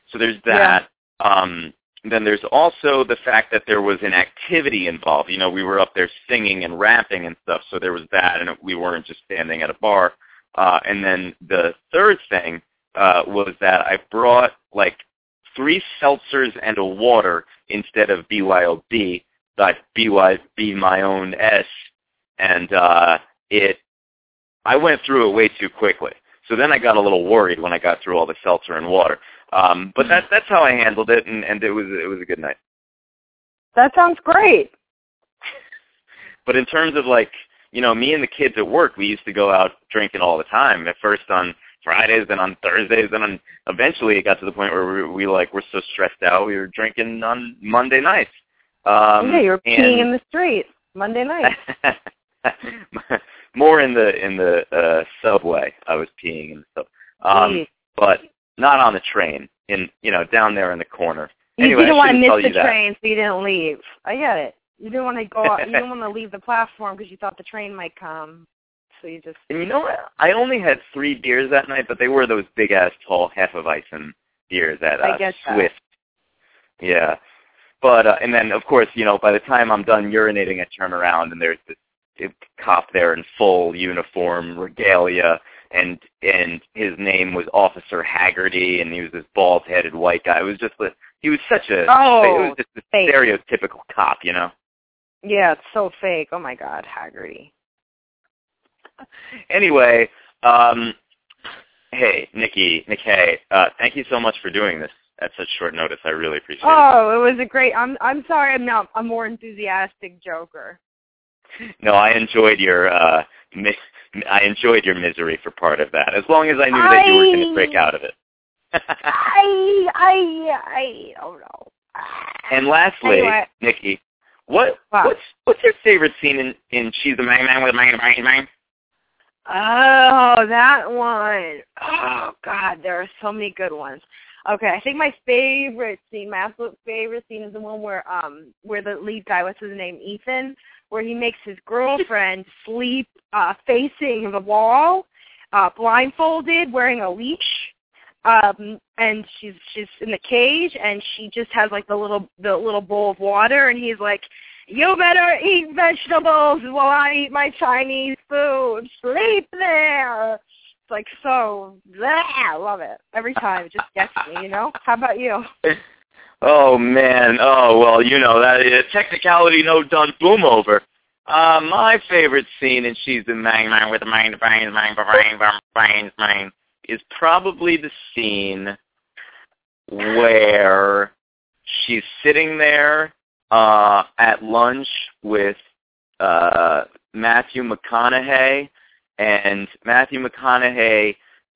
So there's that. Um, then there's also the fact that there was an activity involved. You know, we were up there singing and rapping and stuff, so there was that, and we weren't just standing at a bar. Uh, and then the third thing uh, was that I brought like three seltzers and a water instead of BYOB, but BYB my own S, and uh, it. I went through it way too quickly. So then I got a little worried when I got through all the seltzer and water. Um, but that, that's how I handled it, and, and it was it was a good night. That sounds great. But in terms of like, you know, me and the kids at work, we used to go out drinking all the time. At first on Fridays, then on Thursdays, then on eventually it got to the point where we, we like were so stressed out, we were drinking on Monday nights. Um, yeah, you were peeing in the street Monday night. More in the in the uh, subway, I was peeing and stuff. Um, Jeez. but not on the train. In you know down there in the corner. you anyway, didn't want to miss the you that. train, so you didn't leave. I get it. You didn't want to go. Out, you didn't want to leave the platform because you thought the train might come. So you just. And you know what? I only had three beers that night, but they were those big ass tall Hefeweizen beers at uh, I get that. Swift. Yeah. But uh, and then of course, you know, by the time I'm done urinating, I turn around and there's this cop there in full uniform regalia, and and his name was Officer Haggerty, and he was this bald-headed white guy. It was just a, he was such a Oh, it was just a fake. stereotypical cop, you know. Yeah, it's so fake. Oh my God, Haggerty. anyway, um, hey, Nikki, Nick, hey, uh, thank you so much for doing this at such short notice. I really appreciate it. Oh, it was a great. I'm I'm sorry. I'm not a more enthusiastic joker. No, I enjoyed your, uh, mi- I enjoyed your misery for part of that, as long as I knew that you were going to break out of it. I I I don't know. and lastly, Anyway. Nikki, what Wow. what's what's your favorite scene in in She's a Man Man with a Man Man Man? Oh, that one. Oh God, there are so many good ones. Okay, I think my favorite scene, my absolute favorite scene, is the one where um where the lead guy, what's his name, Ethan, where he makes his girlfriend sleep uh facing the wall, uh blindfolded, wearing a leash. Um and she's she's in the cage and she just has like the little the little bowl of water and he's like you better eat vegetables while I eat my Chinese food. Sleep there. It's like so. Bleh, I love it every time. It just gets me, you know. How about you? Oh man, oh well, you know that uh, technicality no done boom over. Uh, my favorite scene in She's the Man Man with the Man, the Brains, Man, the Brains, the Brains, is probably the scene where she's sitting there uh, at lunch with uh, Matthew McConaughey, and Matthew McConaughey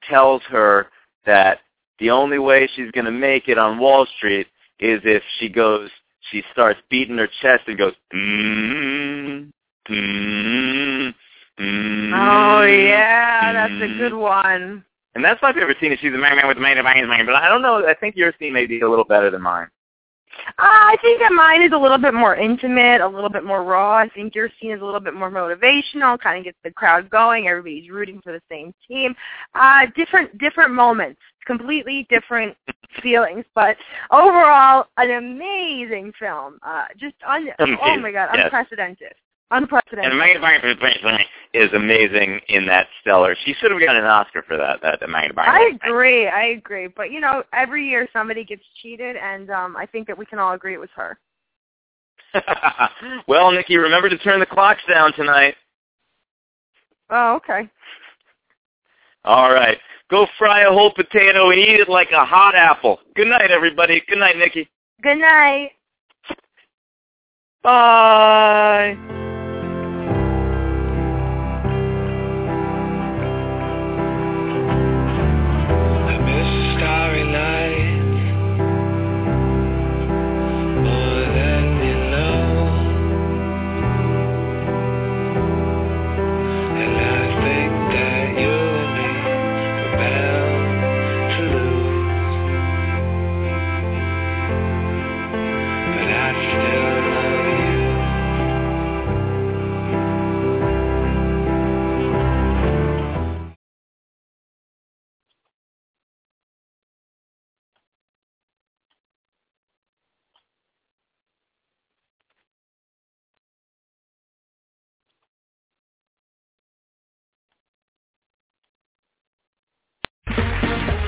tells her that the only way she's going to make it on Wall Street is if she goes, she starts beating her chest and goes, mm, mm, mm, Oh yeah, that's a good one. And that's my favorite scene. Is she's a man, man with a man, man, man. But I don't know. I think your scene may be a little better than mine. Uh, I think that mine is a little bit more intimate, a little bit more raw. I think your scene is a little bit more motivational, kind of gets the crowd going. Everybody's rooting for the same team. Uh, different, different moments, completely different feelings, but overall, an amazing film. Uh, just un- oh my god, yes. unprecedented, And unprecedented. Amanda Bynes is amazing in that stellar. She should have gotten an Oscar for that. That Bynes. I agree, I agree, but you know, every year somebody gets cheated, and um, I think that we can all agree it was her. well, Nikki, remember to turn the clocks down tonight. Oh, okay. All right. Go fry a whole potato and eat it like a hot apple. Good night, everybody. Good night, Nikki. Good night. Bye.